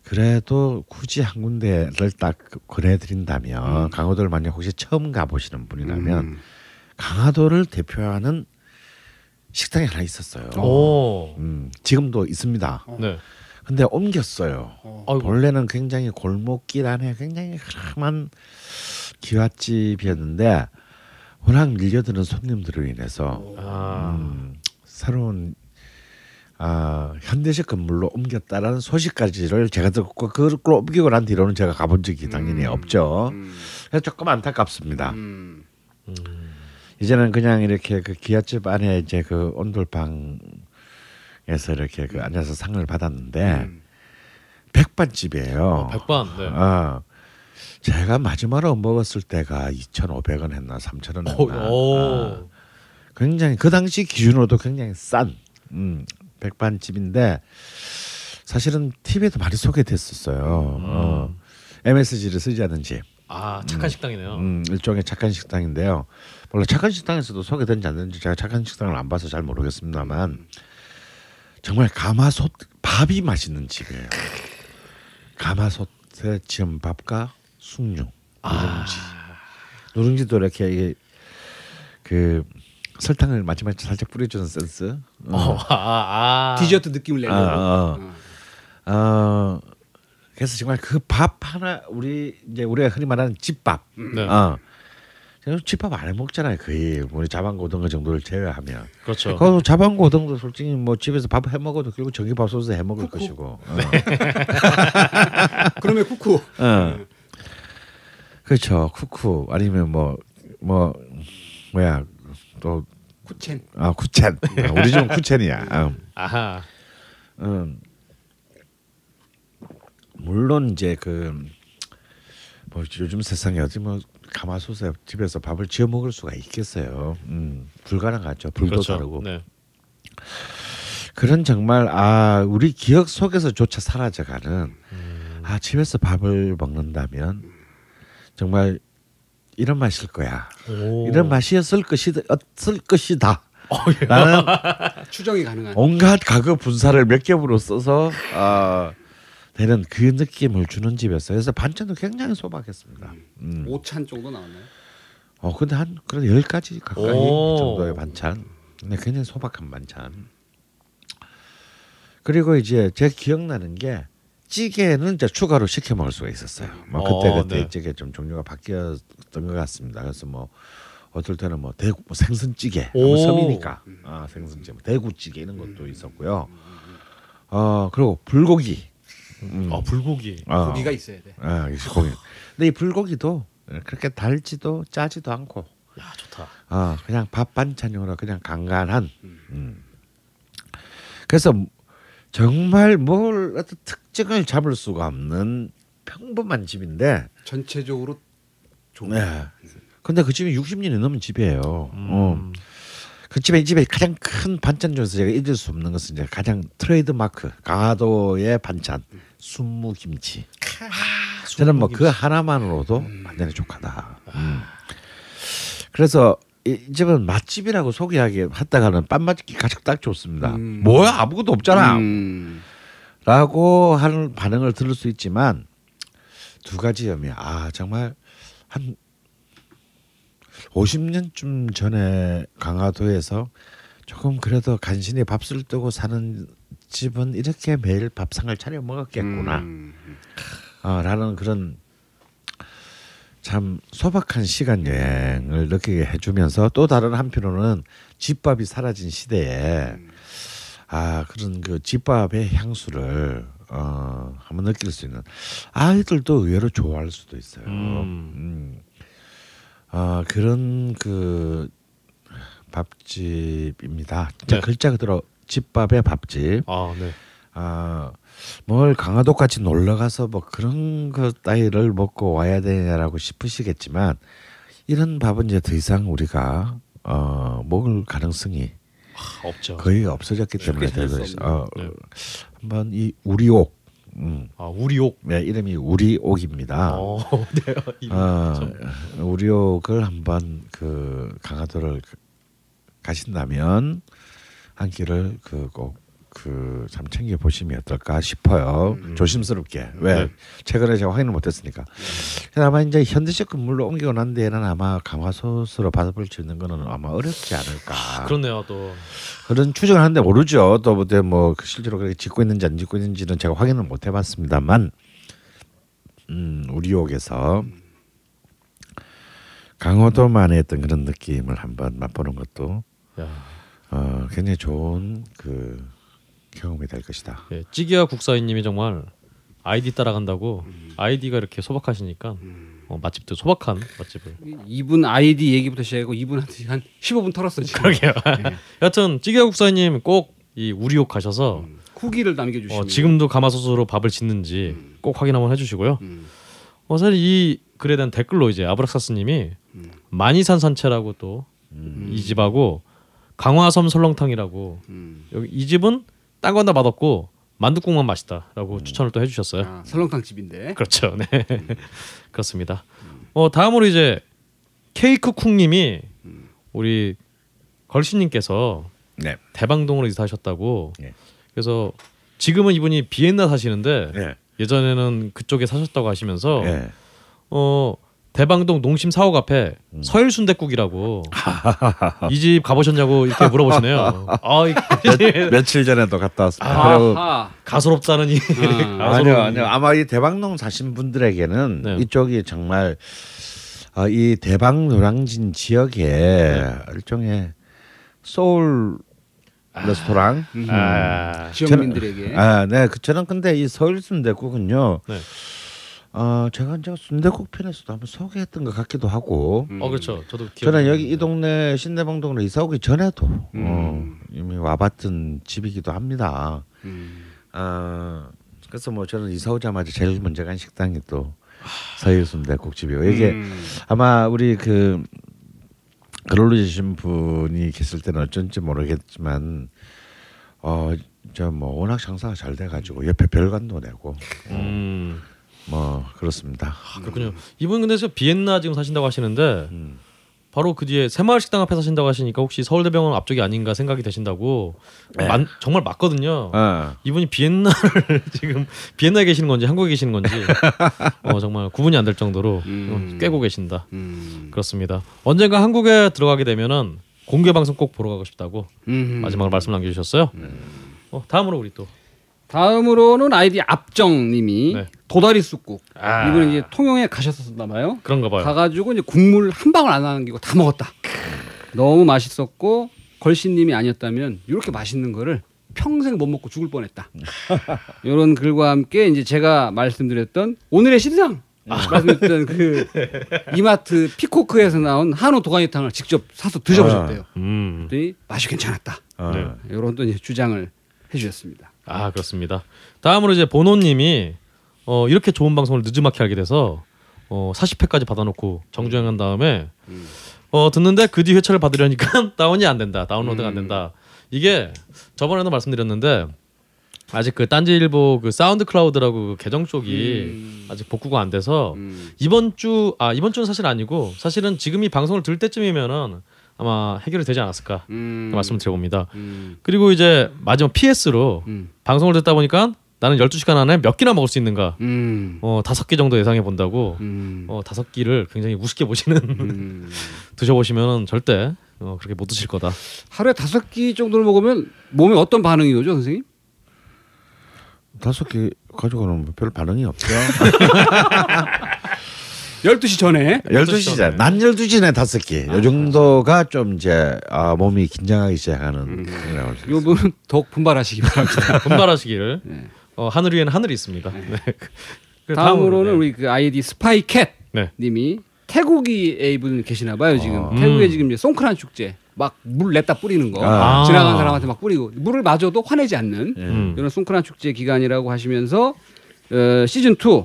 그래도 굳이 한 군데를 딱 권해드린다면 음. 강화도를 만약 혹시 처음 가보시는 분이라면 음. 강화도를 대표하는 식당이 하나 있었어요. 오. 음, 지금도 있습니다. 네. 근데 옮겼어요. 어. 원래는 굉장히 골목길 안에 굉장히 험한 기와집이었는데 워낙 밀려드는 손님들로 인해서 아. 음, 새로운 아, 현대식 건물로 옮겼다라는 소식까지를 제가 듣고 그걸 옮기고 난 뒤로는 제가 가본 적이 당연히 음. 없죠. 음. 그래서 조금 안타깝습니다. 음. 이제는 그냥 이렇게 그 기아집 안에 이제 그 온돌방에서 이렇게 그 앉아서 상을 받았는데 음. 백반집이에요. 어, 백반. 네. 어. 제가 마지막으로 먹었을 때가 2,500원 했나 3,000원 오, 했나. 오. 어. 굉장히 그 당시 기준으로도 굉장히 싼 음, 백반집인데 사실은 TV에도 많이 소개됐었어요. 어. MSG를 쓰지 않은 집. 아 착한 식당이네요. 음, 일종의 착한 식당인데요. 물론 착한 식당에서도 소개된지 안 되는지 제가 착한 식당을 안 봐서 잘 모르겠습니다만 정말 가마솥 밥이 맛있는 집이에요. 가마솥에 지은 밥과 숭늉, 누룽지, 누룽지도 이렇게 이게 그 설탕을 마지막에 살짝 뿌려주는 센스. 어, 아, 아. 디저트 느낌을 내려고. 아, 아. 어. 어, 그래서 정말 그 밥 하나 우리 이제 우리가 흔히 말하는 집밥. 네. 어. 제가 집밥 안 해 먹잖아요. 거의 우리 자반고등어 정도를 제외하면. 그렇죠. 그 자반고등도 솔직히 뭐 집에서 밥 해 먹어도 결국 전기밥솥에서 해 먹을 쿡쿡. 것이고. 어. *laughs* 그러면 쿠쿠. 어. 그렇죠. 쿠쿠 아니면 뭐 뭐 뭐 야 또 쿠첸. 아 쿠첸. 아, 우리 집은 쿠첸이야. 어. 아하. 음, 물론 이제 그 뭐 요즘 세상에 어디 뭐 가마솥에 집에서 밥을 지어 먹을 수가 있겠어요. 음, 불가능하죠. 불도 그렇죠. 다르고 네. 그런 정말 아 우리 기억 속에서조차 사라져가는 음. 아 집에서 밥을 먹는다면 정말 이런 맛일 거야. 오. 이런 맛이었을 것이다. 었을 것이다. 어, 예. 라는 *laughs* 추정이 가능한. 온갖 가구 분사를 몇 겹으로 써서 아 되는 그 느낌을 주는 집이었어요. 그래서 반찬도 굉장히 소박했습니다. 음. 오찬 정도 나왔나요? 어 근데 한 그래도 열 가지 가까이 오. 정도의 반찬. 근데 굉장히 소박한 반찬. 그리고 이제 제 기억나는 게 찌개는 이제 추가로 시켜 먹을 수가 있었어요. 뭐 그때 어, 그때 네. 찌개 좀 종류가 바뀌었던 것 같습니다. 그래서 뭐 어떨 때는 뭐 대구 뭐 생선찌개, 오. 뭐 섬이니까 아 생선찌개, 뭐 대구찌개 이런 것도 있었고요. 어 그리고 불고기. 음. 아 불고기. 어. 고기가 있어야 돼. 아, 이 고기. 근데 이 불고기도 그렇게 달지도 짜지도 않고 야 좋다. 아 그냥 밥 반찬용으로 그냥 간간한. 음. 그래서 정말 뭘 어떤 특징을 잡을 수가 없는 평범한 집인데. 전체적으로 좋은. 네. 근데 그 집이 60년이 넘은 집이에요. 어. 음. 그 집에 이 집에 가장 큰 반찬 중에서 제가 잊을 수 없는 것은 이제 가장 트레이드 마크 강화도의 반찬 순무 김치. 저는 뭐 그 하나만으로도 완전히 족하다. 음. 그래서 이이 집은 맛집이라고 소개하기 했다가는 빤 맛집이 가장 딱 좋습니다. 음. 뭐야 아무것도 없잖아. 음. 라고 하는 반응을 들을 수 있지만 두 가지 점이 아 정말 한 50년쯤 전에 강화도에서 조금 그래도 간신히 밥술 뜨고 사는 집은 이렇게 매일 밥상을 차려 먹었겠구나 음. 어, 라는 그런 참 소박한 시간 여행을 느끼게 해주면서 또 다른 한편으로는 집밥이 사라진 시대에 아 그런 그 집밥의 향수를 어, 한번 느낄 수 있는 아이들도 의외로 좋아할 수도 있어요. 음. 음. 아 그런 그 밥집입니다. 네. 글자 그대로 집밥의 밥집. 아 네. 아, 뭘 강화도 까지 놀러 가서 뭐 그런 것 따위를 먹고 와야 되냐라고 싶으시겠지만 이런 밥은 이제 더 이상 우리가 어, 먹을 가능성이 아, 없죠. 거의 없어졌기 때문에 살수 그래서, 어, 네. 한번 이 우리옥 음, 아 우리옥. 네, 이름이 우리옥입니다. 어, *laughs* 네. 이- 어, 참. 우리옥을 한번 그 강화도를 가신다면 한 끼를 그꼭 그 참 챙겨 보시면 어떨까 싶어요. 조심스럽게 왜 네. 최근에 제가 확인을 못했으니까. 그래서 아마 이제 현대식 건물로 옮기고 난 뒤에는 아마 강화소스로 받아볼 수 있는 거는 아마 어렵지 않을까. 그렇네요 또. 그런 추정을 하는데 모르죠. 또 그때 뭐 실제로 그렇게 짓고 있는지 안 짓고 있는지는 제가 확인을 못 해봤습니다만, 음, 우리 옥에서 강호도만의 어떤 그런 느낌을 한번 맛보는 것도 야, 어, 굉장히 좋은 그 경험이 될 것이다. 예, 찌개와 국사위님이 정말 아이디 따라간다고 아이디가 이렇게 소박하시니까 어, 맛집도 소박한 맛집을. 이분 아이디 얘기부터 시작하고 이분한테 한 15분 털었어 지금. 그러게요. *laughs* 여하튼 찌개와 국사위님 꼭 이 우리옥 가셔서 후기를 남겨주시면. 어, 지금도 가마솥으로 밥을 짓는지 꼭 확인 한번 해주시고요. 음. 어, 사실 이 글에 대한 댓글로 이제 아브락사스님이 만이산 산채라고 또 이 집하고 강화섬 설렁탕이라고 음. 여기 이 집은 딴 건 다 맛없고 만둣국만 맛있다라고 추천을 또 해주셨어요. 아, 설렁탕 집인데. *laughs* 그렇죠. 네. 그렇습니다. 어 다음으로 이제 케이크 쿵님이 우리 걸신님께서 네. 대방동으로 이사하셨다고. 네. 그래서 지금은 이분이 비엔나 사시는데 네. 예전에는 그쪽에 사셨다고 하시면서 네. 어 대방동 농심 사옥 앞에 음. 서일 순대국이라고 *laughs* 이 집 가보셨냐고 이렇게 물어보시네요. *laughs* 아, 이- 며칠 전에도 갔다 왔습니다. 아. 가소롭다는 이 *laughs* 아, 아니요, 아니요. 아마 이 대방동 사신 분들에게는 네. 이쪽이 정말 어, 이 대방 노량진 지역의 네. 일종의 소울 레스토랑. 음. 아, 지역민들에게. 아, 네. 그 저는 근데 이 서울 순대국은요. 네. 어, 제가 이제 순대국 편에서도 한번 소개했던 것 같기도 하고. 음. 어 그렇죠. 저도 기억이 저는 여기. 이 동네 신대방동으로 이사 오기 전에도 어, 음. 이미 와봤던 집이기도 합니다. 음. 어, 그래서 뭐 저는 이사 오자마자 제일 먼저 간 식당이 또 서일 순대국집이고 이게 음. 아마 우리 그글 올려주신 분이 계실 때는 어쩐지 모르겠지만 어 저 뭐 워낙 장사가 잘 돼가지고 옆에 별관도 내고 음, 뭐 그렇습니다. 아, 그렇군요. 이분 근데 저 비엔나 지금 사신다고 하시는데 음. 바로 그 뒤에 새마을 식당 앞에 사신다고 하시니까 혹시 서울대병원 앞쪽이 아닌가 생각이 되신다고 네. 만- 정말 맞거든요. 어. 이분이 비엔나를 *laughs* 지금 비엔나에 계시는 건지 한국에 계시는 건지 어, 정말 구분이 안 될 정도로 음. 어, 꿰고 계신다. 음. 그렇습니다. 언젠가 한국에 들어가게 되면은 공개 방송 꼭 보러 가고 싶다고 음. 마지막으로 말씀 남겨주셨어요. 어, 다음으로 우리 또 다음으로는 아이디 압정님이 네. 도다리 쑥국. 아. 이분은 이제 통영에 가셨었나 봐요. 그런가 봐요. 가가지고 이제 국물 한 방울 안 남기고 다 먹었다. 너무 맛있었고 걸신님이 아니었다면 이렇게 맛있는 거를 평생 못 먹고 죽을 뻔했다. *laughs* 이런 글과 함께 이제 제가 말씀드렸던 오늘의 신상 말씀드렸던 그 *laughs* 이마트 피코크에서 나온 한우 도가니탕을 직접 사서 드셔보셨대요. 음. 그랬더니 맛이 괜찮았다. 어. 네. 이런 또 이제 주장을 해주셨습니다. 아 그렇습니다. 다음으로 이제 보노님이 어, 이렇게 좋은 방송을 늦지막히 하게 돼서 어, 40회까지 받아놓고 정주행한 다음에 어, 듣는데 그 뒤 회차를 받으려니까 *laughs* 다운이 안 된다, 다운로드가 안 된다. 이게 저번에도 말씀드렸는데 아직 그 딴지일보 그 사운드 클라우드라고 그 계정 쪽이 음. 아직 복구가 안 돼서 음. 이번 주 아 이번 주는 사실 아니고 사실은 지금 이 방송을 들 때쯤이면은 아마 해결이 되지 않았을까 음. 말씀을 드려봅니다. 음. 그리고 이제 마지막 PS로 음. 방송을 듣다 보니까 나는 12시간 안에 몇 끼나 먹을 수 있는가? 음. 어, 다섯 끼 정도 예상해 본다고. 음. 어, 다섯 끼를 굉장히 우습게 보시는 음. *laughs* 드셔 보시면은 절대 어, 그렇게 못 드실 거다. 하루에 다섯 끼 정도를 먹으면 몸에 어떤 반응이 오죠, 선생님? 다섯 개 가져가는 별 반응이 없죠. *laughs* 12시 전에 12시잖아. 난 12시네 다섯 개. 요 정도가 좀 이제 아, 몸이 긴장하기 시작하는 그런 요 더욱 분발하시기 바랍니다. *laughs* 분발하시기를. 네. 어, 하늘 위에는 하늘이 있습니다. 네. 그 다음으로는 네. 우리 그 아이디 스파이캣 네. 님이 태국에 이분 계시나 봐요, 지금. 아. 태국에 음. 지금 이제 송크란 축제 막 물 냈다 뿌리는 거. 아. 지나가는 사람한테 막 뿌리고 물을 마저도 화내지 않는 음. 이런 송크란 축제 기간이라고 하시면서 어, 시즌 2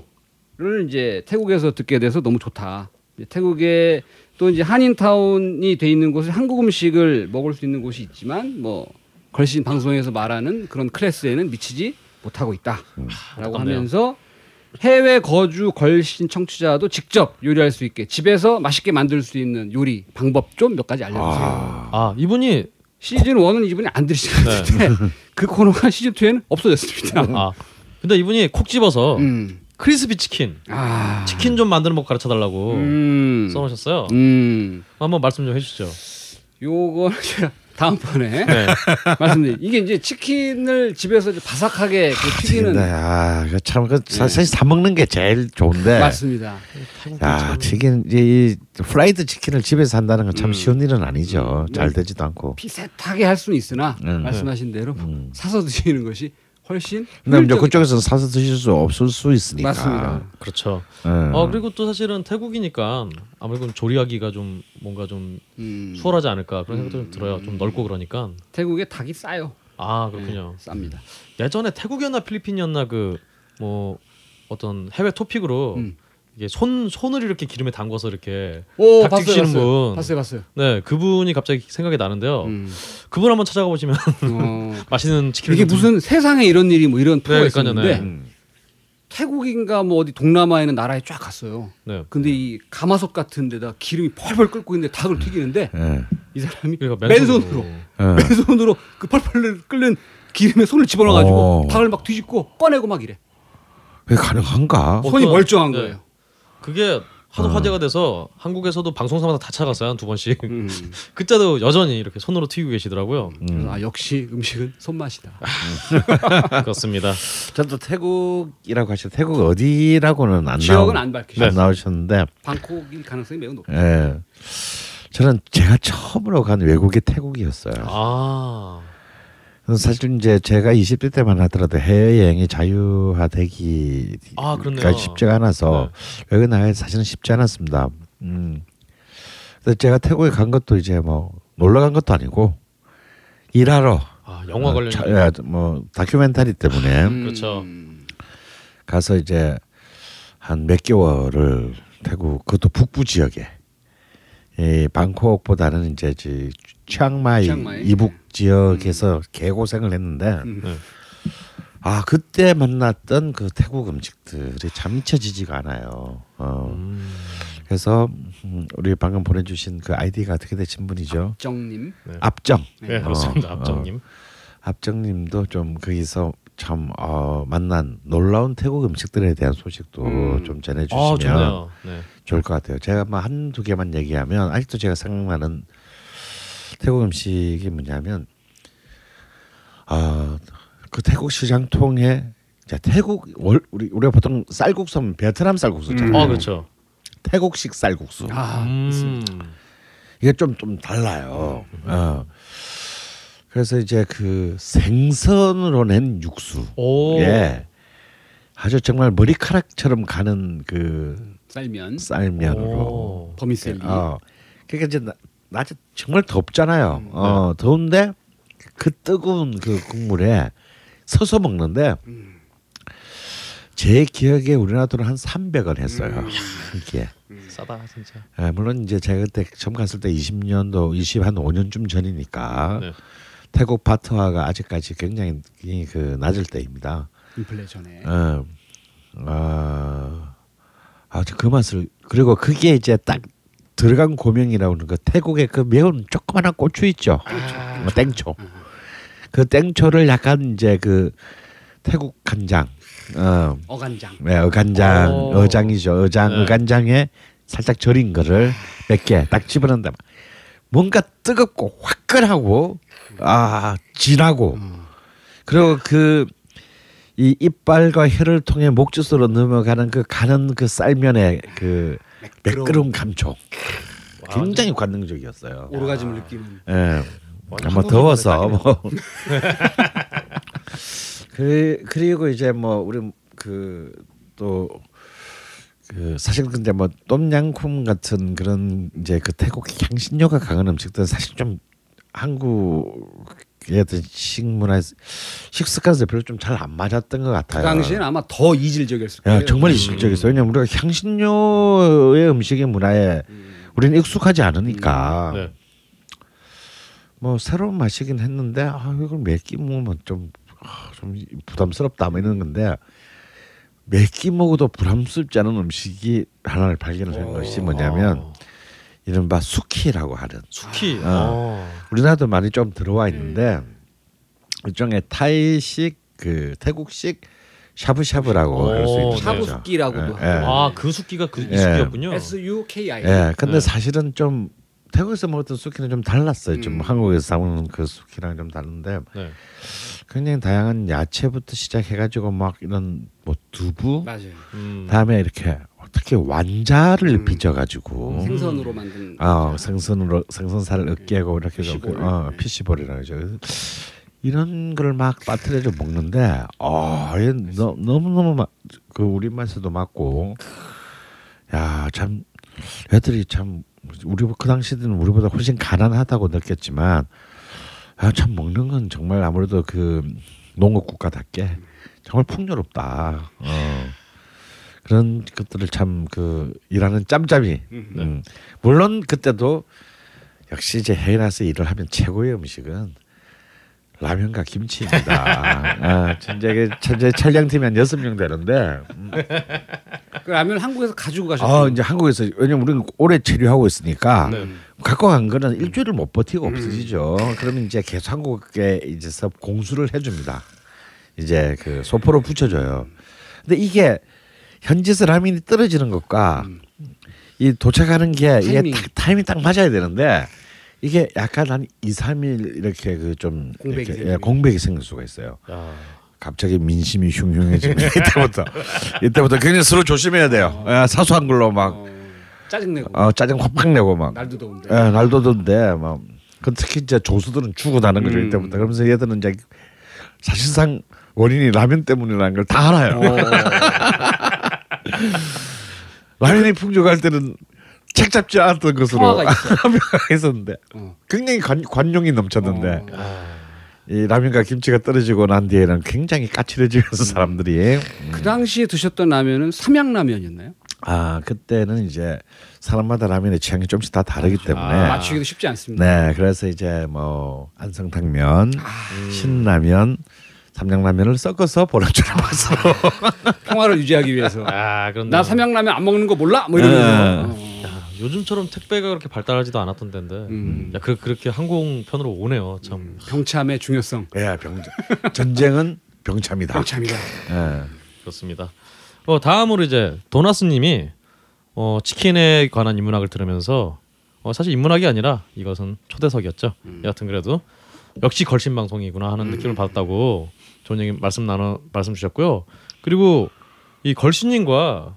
를 이제 태국에서 듣게 돼서 너무 좋다. 태국에 또 이제 한인타운이 돼 있는 곳에 한국 음식을 먹을 수 있는 곳이 있지만 뭐 걸신 방송에서 말하는 그런 클래스에는 미치지 못하고 있다라고 안타깝네요. 하면서 해외 거주 걸신 청취자도 직접 요리할 수 있게 집에서 맛있게 만들 수 있는 요리 방법 좀 몇 가지 알려주세요. 아, 아, 이분이 시즌 1은 이분이 안 들으시는데 *laughs* 그 코너가 시즌 2에는 없어졌습니다. 아 근데 이분이 콕 집어서 음. 크리스피 치킨 아. 치킨 좀 만드는 법 가르쳐 달라고 음. 써놓으셨어요. 음. 한번 말씀 좀 해주시죠. 제가 다음번에 네. *laughs* 말씀드릴 이게 이제 치킨을 집에서 바삭하게 그 튀기는 네, 아, 그 참, 그 네. 사실 사 먹는 게 제일 좋은데. 맞습니다. 야, 튀긴 이 프라이드 치킨을 집에서 한다는 건참 음. 쉬운 일은 아니죠. 음. 잘 되지도 않고. 비슷하게 할 수는 있으나 음. 말씀하신 대로 음. 사서 드시는 것이 훨씬 근데 이제. 그쪽에서 사서 드실 수 없을 수 있으니까. 맞습니다. 그렇죠. 예. 어 그리고 또 사실은 태국이니까 아무래도 조리하기가 좀 뭔가 좀 음. 수월하지 않을까 그런 생각도 좀 들어요. 좀 넓고 그러니까. 태국에 닭이 싸요. 아 그렇군요. 네, 쌉니다. 예전에 태국이었나 필리핀이었나 그 뭐 어떤 해외 토픽으로 음. 이게 손 손을 이렇게 기름에 담궈서 이렇게 오 닭 봤어요, 튀기시는 봤어요. 분. 봤어요, 봤어요. 네 그분이 갑자기 생각이 나는데요. 음. 그분 한번 찾아가 보시면 어, *laughs* 맛있는 치킨을 이게 좀 무슨 세상에 이런 일이 뭐 이런 프로가 그러니까요, 있었는데 네. 음. 태국인가 뭐 어디 동남아에 있는 나라에 쫙 갔어요. 네. 근데 이 가마솥 같은 데다 기름이 펄펄 끓고 있는데 닭을 튀기는데 예. 이 사람이 그러니까 맨손으로 예. 맨손으로 그 펄펄 끓는 기름에 손을 집어넣어 가지고 어. 닭을 막 뒤집고 꺼내고 막 이래. 그게 가능한가? 어. 손이 멀쩡한 네. 거예요. 그게 하도 어. 화제가 돼서 한국에서도 방송사마다 다 찾아갔어요 한 두 번씩. 음. *laughs* 그때도 여전히 이렇게 손으로 튀기고 계시더라고요. 음. 아 역시 음식은 손맛이다. *laughs* 그렇습니다. 저도 태국이라고 하셔. 태국 어디라고는 안 지역은 나오, 안 밝히죠. 안 나오셨는데, 방콕일 가능성이 매우 높아요. 예. 저는 제가 처음으로 간 외국이 태국이었어요. 아, 사실 이제 제가 20대 때만 하더라도 해외 여행이 자유화되기가 아. 쉽지가 않아서 외국 나가기 사실은 쉽지 않았습니다. 음. 그래서 제가 태국에 간 것도 이제 뭐 놀러 간 것도 아니고 일하러 아 영화 어, 관련. 뭐 다큐멘터리 때문에 음. 그렇죠. 가서 이제 한 몇 개월을 태국 그것도 북부 지역에 이 방콕보다는 이제 지 치앙마이, 치앙마이. 이북 지역에서 개고생을 했는데 음. 네. 아 그때 만났던 그 태국 음식들이 참 잊혀지지가 않아요. 어. 음, 그래서 음, 우리 방금 보내주신 그 아이디가 어떻게 되신 분이죠? 정님. 네. 압정. 네, 그렇습니다. 어, 압정님. 압정님도 좀 거기서 참 어, 만난 놀라운 태국 음식들에 대한 소식도 음. 좀 아, 전해주시면 좋네요. 네. 좋을 것 같아요. 제가 뭐 한두 개만 얘기하면 아직도 제가 생각나는 태국 음식이 뭐냐면 아 그 태국 시장 통해 자 태국 월 우리 우리가 보통 쌀국수 하면 베트남 쌀국수잖아요. 음. 아, 그렇죠. 태국식 쌀국수. 아, 음, 이게 좀좀 달라요. 어. 그래서 이제 그 생선으로 낸 육수. 오, 예. 아주 정말 머리카락처럼 가는 그 쌀면, 쌀면으로. 오. 버미셀리. 어. 그러니까 이제 나, 낮에 정말 덥잖아요. 음. 어, 더운데 그 뜨거운 그 국물에 서서 먹는데 음. 제 기억에 우리나라 돈은 한 300원 했어요. 음. 이게. 싸다 진짜. 예, 물론 이제 제가 그때 처음 갔을 때 20년도 20 한 5년쯤 전이니까 네. 태국 바트화가 아직까지 굉장히 그 낮을 때입니다. 인플레이션에. 어, 아, 아주 그 맛을 그리고 그게 이제 딱 들어간 고명이라고 하는 그 태국의 그 매운 조그마한 고추 있죠. 뭐 땡초. 그 땡초를 약간 이제 그 태국 간장, 어, 어간장. 네, 어간장, 오. 어장이죠. 어장, 네. 어간장에 살짝 절인 거를 몇 개 딱 집어넣는다. 뭔가 뜨겁고 화끈하고 아 진하고 그리고 그 이 이빨과 혀를 통해 목젖으로 넘어가는 그 가는 그 쌀면의 그 매끄러운 감촉 굉장히 관능적이었어요. 오르가즘을 느끼는. 예. 아마 더워서 뭐. *laughs* 그 그리고 이제 뭐 우리 그또 그 사실 근데 뭐 똠양꿍 같은 그런 이제 그 태국 향신료가 강한 음식들은 사실 좀 한국의 어떤 식문화 식습관에서 별로 좀 잘 안 맞았던 것그 같아요. 당시에는 아마 더 이질적이었을 거예요. 야, 정말 음. 이질적이었어요. 왜냐면 우리가 향신료의 음식의 문화에 음. 우리는 익숙하지 않으니까 네. 뭐 새로운 맛이긴 했는데 아 이걸 몇끼 먹으면 좀, 아, 좀 부담스럽다 뭐 이런 건데 몇끼 먹어도 부담스럽지 않은 음식이 하나를 발견을 한 것이 뭐냐면 어. 이른바 수키라고 하는 수키. 아. 어. 우리나라도 많이 좀 들어와 있는데 일종의 타이식 그 태국식 샤브샤브라고 할수 오, 있는 네. 거죠. 샤브수끼라고도 예, 예. 하고. 아, 그 수키가 그 예. 수키였군요. S U K I. 예, 근데 네. 사실은 좀 태국에서 먹었던 수키는 좀 달랐어요. 좀 음. 한국에서 사 먹는 그 수키랑 좀 다른데 네. 굉장히 다양한 야채부터 시작해가지고 막 이런 뭐 두부 맞아요. 음. 다음에 이렇게 특히 완자를 음. 빚어가지고 생선으로 만든. 어 생선으로 생선살을 으깨고 이렇게 그- fish ball. 어, 네. fish ball이라고 하죠. 이런 걸 막 빠뜨려져 먹는데 어, 얘 너, 너무 너무 그 우리 맛에도 맞고 야 참 애들이 참 우리 그 당시에는 우리보다 훨씬 가난하다고 느꼈지만 아, 참 먹는 건 정말 아무래도 그 농업 국가답게 정말 풍요롭다. 어. 그런 것들을 참 그 일하는 짬짬이. 음. 물론 그때도 역시 이제 해외 나서 일을 하면 최고의 음식은 라면과 김치입니다. *laughs* 아, 전제 전제 촬영팀이 한 여섯 명 되는데 음. 그 라면 한국에서 가지고 아 가셨죠. 이제 한국에서 왜냐면 우리는 오래 체류하고 있으니까 네. 갖고 간 거는 일주일을 못 버티고 없어지죠. 그러면 이제 계속 한국에 이제서 공수를 해줍니다. 이제 그 소포로 붙여줘요. 근데 이게 현지에서 라면이 떨어지는 것과 이 도착하는 게 이게 타이밍. 딱 타이밍 딱 맞아야 되는데 이게 약간 한 2, 3일 이렇게 그 좀 공백이 이렇게. 예, 공백이 생길 수가 있어요. 야. 갑자기 민심이 흉흉해지면 *laughs* 이때부터 이때부터 굉장히 서로 조심해야 돼요. 예, 사소한 걸로 막 어, 짜증내고. 어, 짜증 확팍 내고 막 날도 더운데. 예, 날도 더운데 막 그 특히 이제 조수들은 죽어 나는 거죠 음. 이때부터 그러면서 얘들은 이제 사실상 원인이 라면 때문이라는 걸 다 알아요. *laughs* 어. 라면이 풍족할 때는 책 잡지 않았던 것으로 있었는데 *laughs* 어. 굉장히 관, 관용이 넘쳤는데 어. 아. 이 라면과 김치가 떨어지고 난 뒤에는 굉장히 까칠해지면서 사람들이 그 당시에 드셨던 라면은 삼양라면이었나요? 아 그때는 이제 사람마다 라면의 취향이 좀씩 다 다르기 때문에 아. 맞추기도 쉽지 않습니다. 네 그래서 이제 뭐 안성탕면 아. 신라면 삼양라면을 섞어서 보람처럼 맛으로 *laughs* 평화를 유지하기 위해서. 아, 그런데 나 삼양라면 안 먹는 거 몰라? 뭐 이러면서. 어. 야, 요즘처럼 택배가 그렇게 발달하지도 않았던 데인데. 음. 야, 그 그렇게 항공편으로 오네요. 참. 병참의 중요성. 예 병 전쟁은 병참이다. 병참이다. 예. 그렇습니다. 어, 다음으로 이제 도나스 님이 어, 치킨에 관한 인문학을 들으면서 어, 사실 인문학이 아니라 이것은 초대석이었죠. 여하튼 그래도 역시 걸신 방송이구나 하는 느낌을 받았다고 좋은 얘기 말씀 나눠 말씀 주셨고요. 그리고 이 걸신님과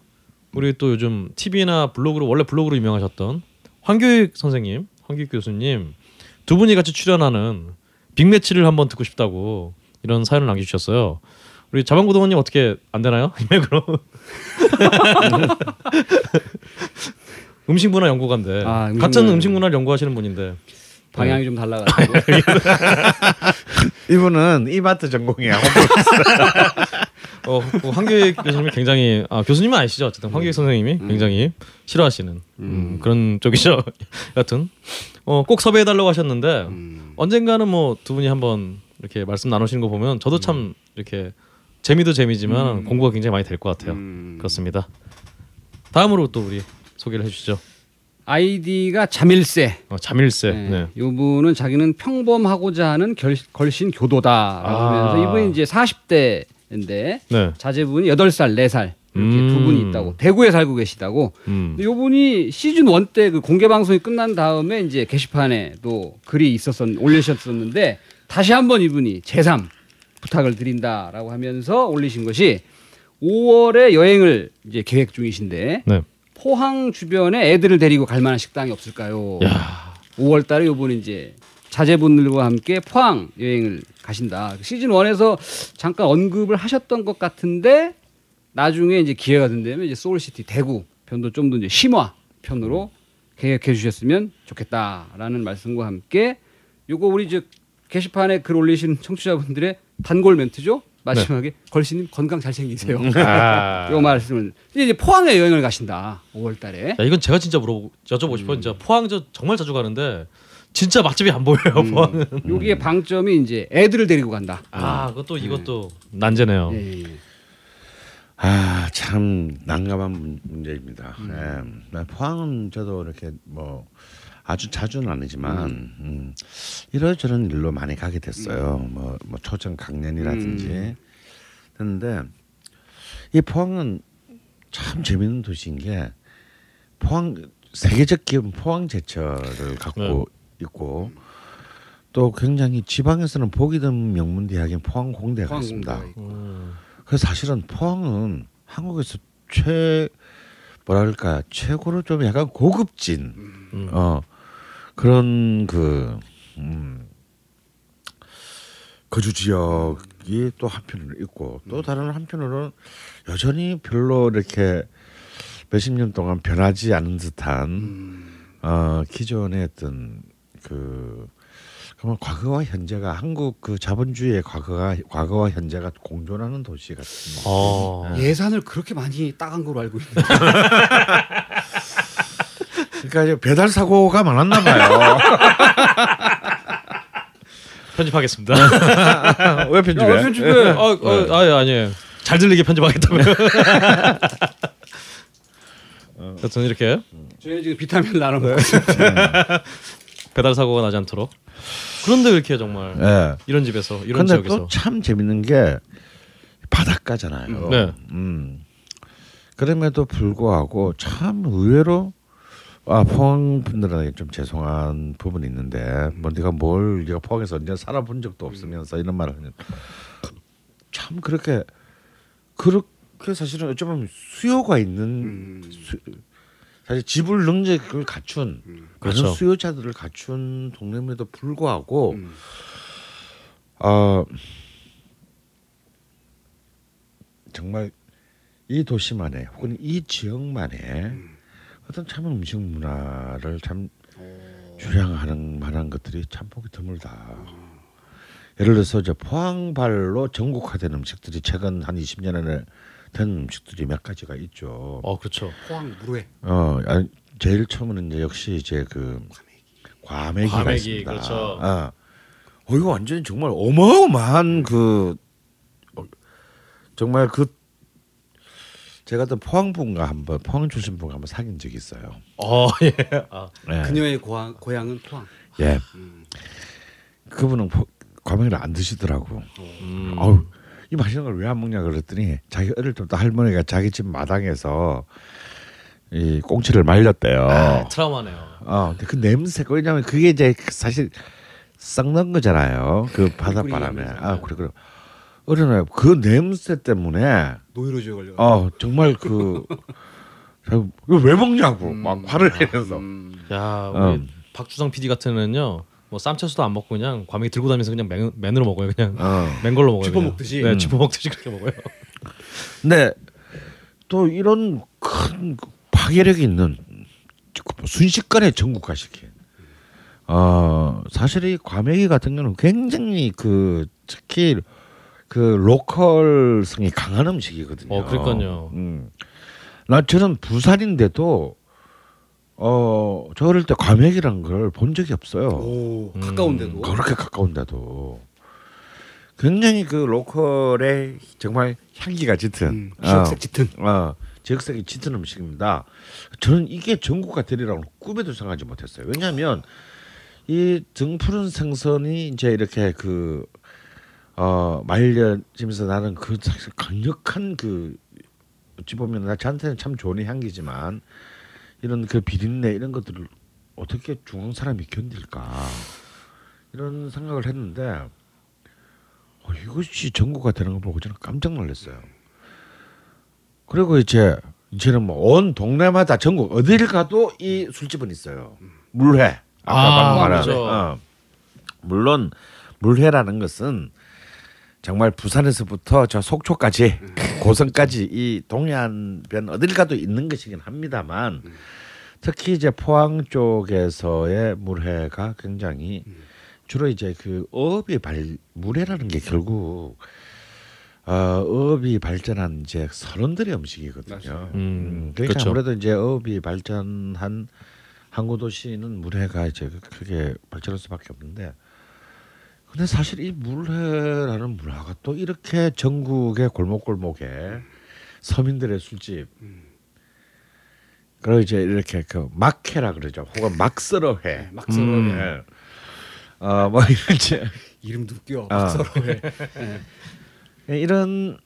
우리 또 요즘 TV나 블로그로 원래 블로그로 유명하셨던 황교익 선생님, 황교익 교수님 두 분이 같이 출연하는 빅매치를 한번 듣고 싶다고 이런 사연을 남겨주셨어요. 우리 자방고등원님 어떻게 안 되나요? *laughs* 이맥으로 *laughs* 음식문화 연구가인데 아, 음식문화. 같은 음식문화를 연구하시는 분인데 방향이 좀 달라가지고. *laughs* 이분은 이마트 전공이야. *laughs* 어, 그 황교익 교수님이 굉장히 아, 교수님은 아니시죠? 어쨌든 황교익 선생님이 굉장히 싫어하시는 음, 그런 쪽이죠. *laughs* 여하튼 어, 꼭 섭외해 달라고 하셨는데 음. 언젠가는 뭐 두 분이 한번 이렇게 말씀 나누시는 거 보면 저도 참 이렇게 재미도 재미지만 공부가 굉장히 많이 될 것 같아요. 음. 그렇습니다. 다음으로 또 우리 소개를 해주시죠. 아이디가 자밀세. 어, 자밀세. 네. 네. 이분은 자기는 평범하고자 하는 결, 걸신 교도다라고 아. 하면서 이분이 이제 40대인데 네. 자제분이 8살, 4살 이렇게 음. 두 분이 있다고 대구에 살고 계시다고. 음. 요분이 시즌 1때그 공개 방송이 끝난 다음에 이제 게시판에도 글이 있었었 올리셨었는데 다시 한번 이분이 제3 부탁을 드린다라고 하면서 올리신 것이 5월에 여행을 이제 계획 중이신데 네. 포항 주변에 애들을 데리고 갈 만한 식당이 없을까요? 야. 5월 달에 요분이 이제 자제분들과 함께 포항 여행을 가신다. 시즌 1에서 잠깐 언급을 하셨던 것 같은데 나중에 이제 기회가 된다면 이제 Soul City 대구 편도 좀 더 이제 심화 편으로 계획해 주셨으면 좋겠다라는 말씀과 함께 요거 우리 저 게시판에 글 올리신 청취자분들의 단골 멘트죠. 마지막에 걸신님 건강 잘 챙기세요. 아. *laughs* 요 말씀을 이제 포항에 여행을 가신다. 5월달에. 야, 이건 제가 진짜 물어보고 여쭤보고 싶어요. 진짜 포항 저 정말 자주 가는데 진짜 맛집이 안 보여요. 포항은. 여기에 방점이 이제 애들을 데리고 간다. 아, 그것도 이것도 난제네요. 예, 예. 아참 난감한 문- 문제입니다. 예. 포항은 저도 이렇게 뭐 아주 자주는 아니지만 음. 이런저런 일로 많이 가게 됐어요. 뭐, 뭐 초청 강연이라든지 했는데 이 포항은 참 재밌는 도시인 게 포항 세계적 기업 포항 제철을 갖고 있고 또 굉장히 지방에서는 보기 드문 명문 대학인 포항 공대가 있습니다. 음. 그래서 사실은 포항은 한국에서 최 뭐랄까 최고로 좀 약간 고급진 음. 어 그런 그 음, 거주 지역이 또 한편으로 있고 또 다른 한편으로는 여전히 별로 이렇게 몇십 년 동안 변하지 않은 듯한 음. 어 기존의 어떤 그 그러면 과거와 현재가 한국 그 자본주의의 과거가 과거와 현재가 공존하는 도시 같습니다. 어. 예산을 그렇게 많이 따간 걸로 알고 있는데 *laughs* 그러니까 이제 배달 사고가 많았나 봐요. *laughs* 편집하겠습니다. *laughs* 왜 편집해? 야, 편집해. 아, 어, 아, 예, 아니에요. 잘 들리게 편집하겠다고요. *laughs* 여튼 이렇게 저희 지금 비타민 나눠 먹고 배달 사고가 나지 않도록. 그런데 왜 이렇게 정말 예. 이런 집에서 이런 근데 지역에서 또참 재밌는 게 바닷가잖아요. 네. 음. 그럼에도 불구하고 참 의외로 아 포항 분들에게 좀 죄송한 부분이 있는데 뭐 네가 뭘 네가 포항에서 언제 살아본 적도 없으면서 이런 말을 하는 참 그렇게 그렇게 사실은 어쩌면 수요가 있는 음. 수, 사실 지불 능력을 갖춘 그렇죠. 많은 수요자들을 갖춘 동네임에도 불구하고 음. 어 정말 이 도시만의 혹은 이 지역만의 어떤 참 음식 문화를 참 주량하는 만한 것들이 참 보기 드물다. 예를 들어서 이제 포항발로 전국화된 음식들이 최근 한 20년에 된 음식들이 몇 가지가 있죠. 어 그렇죠. 포항 무르회 어, 아니, 제일 처음에는 이제 역시 이제 그 과메기가 과메기. 그렇죠. 어. 어, 이거 완전히 정말 어마어마한 그 어, 정말 그 제가 또 포항 분과 한번 포항 출신 분과 한번 사귄 적이 있어요. 어 *laughs* 예. 아, 예. 그녀의 고향, 고향은 포항. 예. 음. 그분은 포, 과메기를 안 드시더라고. 음. 어우, 이 맛있는 걸 왜 안 먹냐 그랬더니 자기 어릴 때부터 할머니가 자기 집 마당에서 이 꽁치를 말렸대요. 아, 트라우마네요. 어, 근데 그 냄새가 왜냐면 그게 이제 사실 썩는 거잖아요. 그 바닷바람에. 냄새. 아, 그래 그래. 어린애 그 냄새 때문에 노이로제 걸려. 어 정말 그 *laughs* 자, 이거 왜 먹냐고 막 화를 내면서. 음. 야 우리 어. 박주성 PD 같은 애는요. 뭐 쌈채소도 안 먹고 그냥 과메기 들고 다니면서 그냥 맨, 맨으로 먹어요. 그냥 어. *laughs* 맨 걸로 먹어요. 쥐퍼. 먹듯이? 네, 음. 쥐퍼 먹듯이 그렇게 먹어요. 근데 또 이런 큰 파괴력이 있는 순식간에 전국화 시킨. 어 사실 이 과메기 같은 경우는 굉장히 그 특히 그 로컬성이 강한 음식이거든요. 어, 그러니까요. 음. 나 저는 부산인데도 어, 저 어릴 때 과메기란 걸 본 적이 없어요. 오 음. 가까운데도. 그렇게 가까운데도 굉장히 그 로컬의 정말 향기가 짙은 음, 지역색 짙은. 어, 어, 지역색이 짙은 음식입니다. 저는 이게 전국화 되리라고 꿈에도 생각하지 못했어요. 왜냐하면 이 등푸른 생선이 이제 이렇게 그 어, 말려지면서 나는 그 강력한 그 어찌 보면 나 저한테는 참 좋은 향기지만 이런 그 비린내 이런 것들을 어떻게 중앙 사람이 견딜까 이런 생각을 했는데 어, 이것이 전국화 되는 걸 보고 저는 깜짝 놀랐어요. 그리고 이제 이제는 뭐 온 동네마다 전국 어디를 가도 이 술집은 있어요. 물회. 아까 아, 방금 말한. 어. 물론 물회라는 것은 정말 부산에서부터 저 속초까지 고성까지 이 동해안변 어딜 가도 있는 것이긴 합니다만 특히 이제 포항 쪽에서의 물회가 굉장히 주로 이제 그 어업이 발 물회라는 게 결국 어, 어업이 발전한 이제 선원들의 음식이거든요. 음, 음, 그러니까 그렇죠. 아무래도 이제 어업이 발전한 항구 도시는 물회가 이제 크게 발전할 수밖에 없는데 근데 사실 이 물회라는 문화가 또 이렇게 전국의 골목골목에 서민들의 술집. 그리고 이제 이렇게 그 막회라 그러죠. 혹은 막설어회. 네, 막 서로 음. 예. 어뭐 이런 *laughs* 이제 이름도 웃겨. 어. 막 서로 해. 예. 이런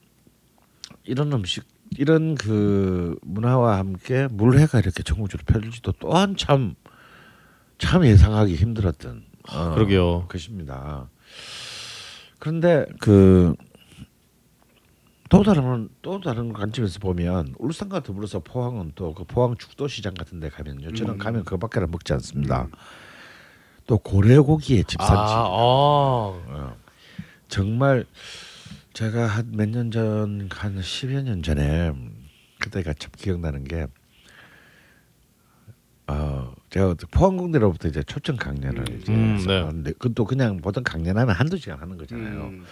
이런 음식 이런 그 문화와 함께 물회가 이렇게 전국적으로 펼칠지도 또한 참 참 예상하기 힘들었던 어, 그러게요. 것입니다. 그런데 그 또 다른 또 다른 관점에서 보면 울산과 더불어서 포항은 또 그 포항 죽도 시장 같은 데 가면요. 저는 음. 가면 그밖에 먹지 않습니다. 또 고래고기의 집산지. 아, 아. 어. 정말 제가 한 몇 년 전, 한 10여 년 전에 그때가 참 기억나는 게 어, 제가 포항공대로부터 이제 초청 강연을 음. 이제 음, 네. 하는데 그것도 그냥 보통 강연하면 한두 시간 하는 거잖아요. 음.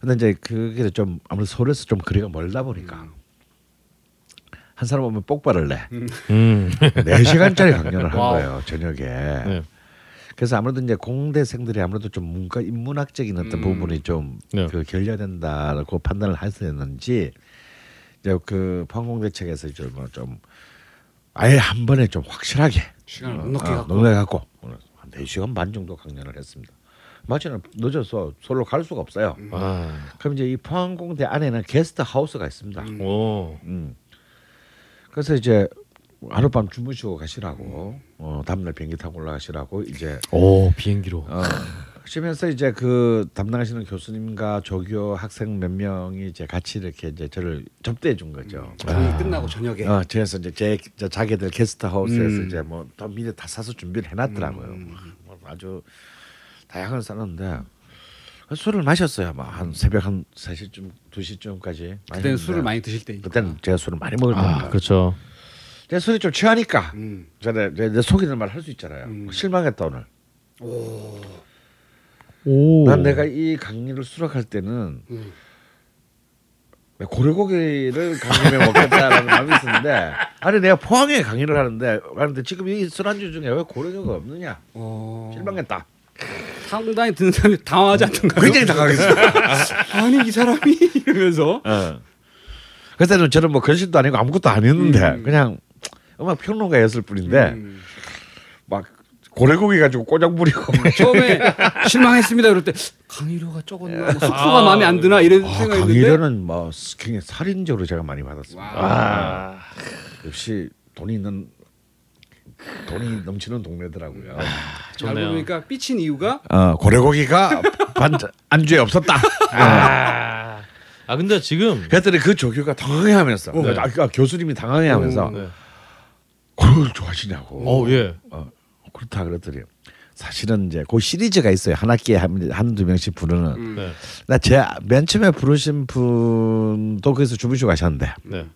근데 이제 그게 좀 아무래도 서울에서 좀 거리가 멀다 보니까 음. 한 사람 오면 뽁발을 내. 음. 네 시간짜리 강연을 한. 거예요 저녁에. 네. 그래서 아무래도 이제 공대생들이 아무래도 좀 문과 인문학적인 어떤 음. 부분이 좀 네. 그 결여된다고 판단을 했었는지 이제 그 포항공대 측에서 이제 뭐좀 아예 한 번에 좀 확실하게 시간을 어, 넉넉히 어, 갖고. 넉넉히 갖고 한4 시간 반 정도 강연을 했습니다. 마치는 늦어서 서로 갈 수가 없어요. 아. 그럼 이제 이 포항공대 안에는 게스트 하우스가 있습니다. 음. 오. 음. 그래서 이제 하룻밤 주무시고 가시라고 어, 다음날 비행기 타고 올라가시라고 이제 오, 비행기로. 어, 그러면서 이제 그 담당하시는 교수님과 조교 학생 몇 명이 이제 같이 이렇게 이제 저를 접대해 준 거죠. 강의 끝나고 저녁에. 어, 그래서 이제 제, 저 자기들 게스트 하우스에서 음. 이제 뭐더 미리 다 사서 준비를 해놨더라고요. 음. 뭐 아주 다양한 쌌는데 술을 마셨어요. 막한 새벽 한 3시쯤 2시쯤까지. 그때는 술을 많이 드실 때니까. 그때는 제가 술을 많이 먹을 아, 때니까. 그렇죠. 제 술이 좀 취하니까 음. 내, 내, 내 속이는 말 할 수 있잖아요. 음. 실망했다 오늘. 오. 난 내가 이 강의를 수락할 때는 음. 고래고기를 강의에 먹겠다라는 *laughs* 마음이 있었는데 아니 내가 포항에 강의를 하는데 하는데 지금 이 술안주 중에 왜 고래고기가 없느냐 어. 실망했다 상당히 듣는 사람이 당황하지 않던가요? 굉장히 당황했어요 *laughs* 아니 이 사람이 *laughs* 이러면서 어. 그때는 저는 뭐 건실도 아니고 아무것도 아니었는데 음. 그냥 음악 평론가였을 뿐인데 음. 막 고래고기 가지고 꼬장 부리고 처음에 실망했습니다. 그럴 때 강의료가 적었나, 뭐 숙소가 마음에 안 드나 이런 아, 생각이 드는데 강의료는 뭐 굉장히 살인적으로 제가 많이 받았습니다. 와. 아, 역시 돈이 있는 돈이 넘치는 동네더라고요. 알고 좋네요. 보니까 삐친 이유가 어, 고래고기가 반 안주에 없었다. 아. 아, 근데 지금 그랬더니 그 조교가 당황해하면서 네. 아, 아, 교수님이 당황해하면서 음, 네. 고래고기를 좋아하시냐고. 어, 예. 어, 그렇다 그랬더니 사실은 이제 그 시리즈가 있어요. 한 학기에 한- 한두 명씩 부르는. 음. 네. 나제 맨 처음에 부르신 분도 거기서 주무시고 가셨는데 네.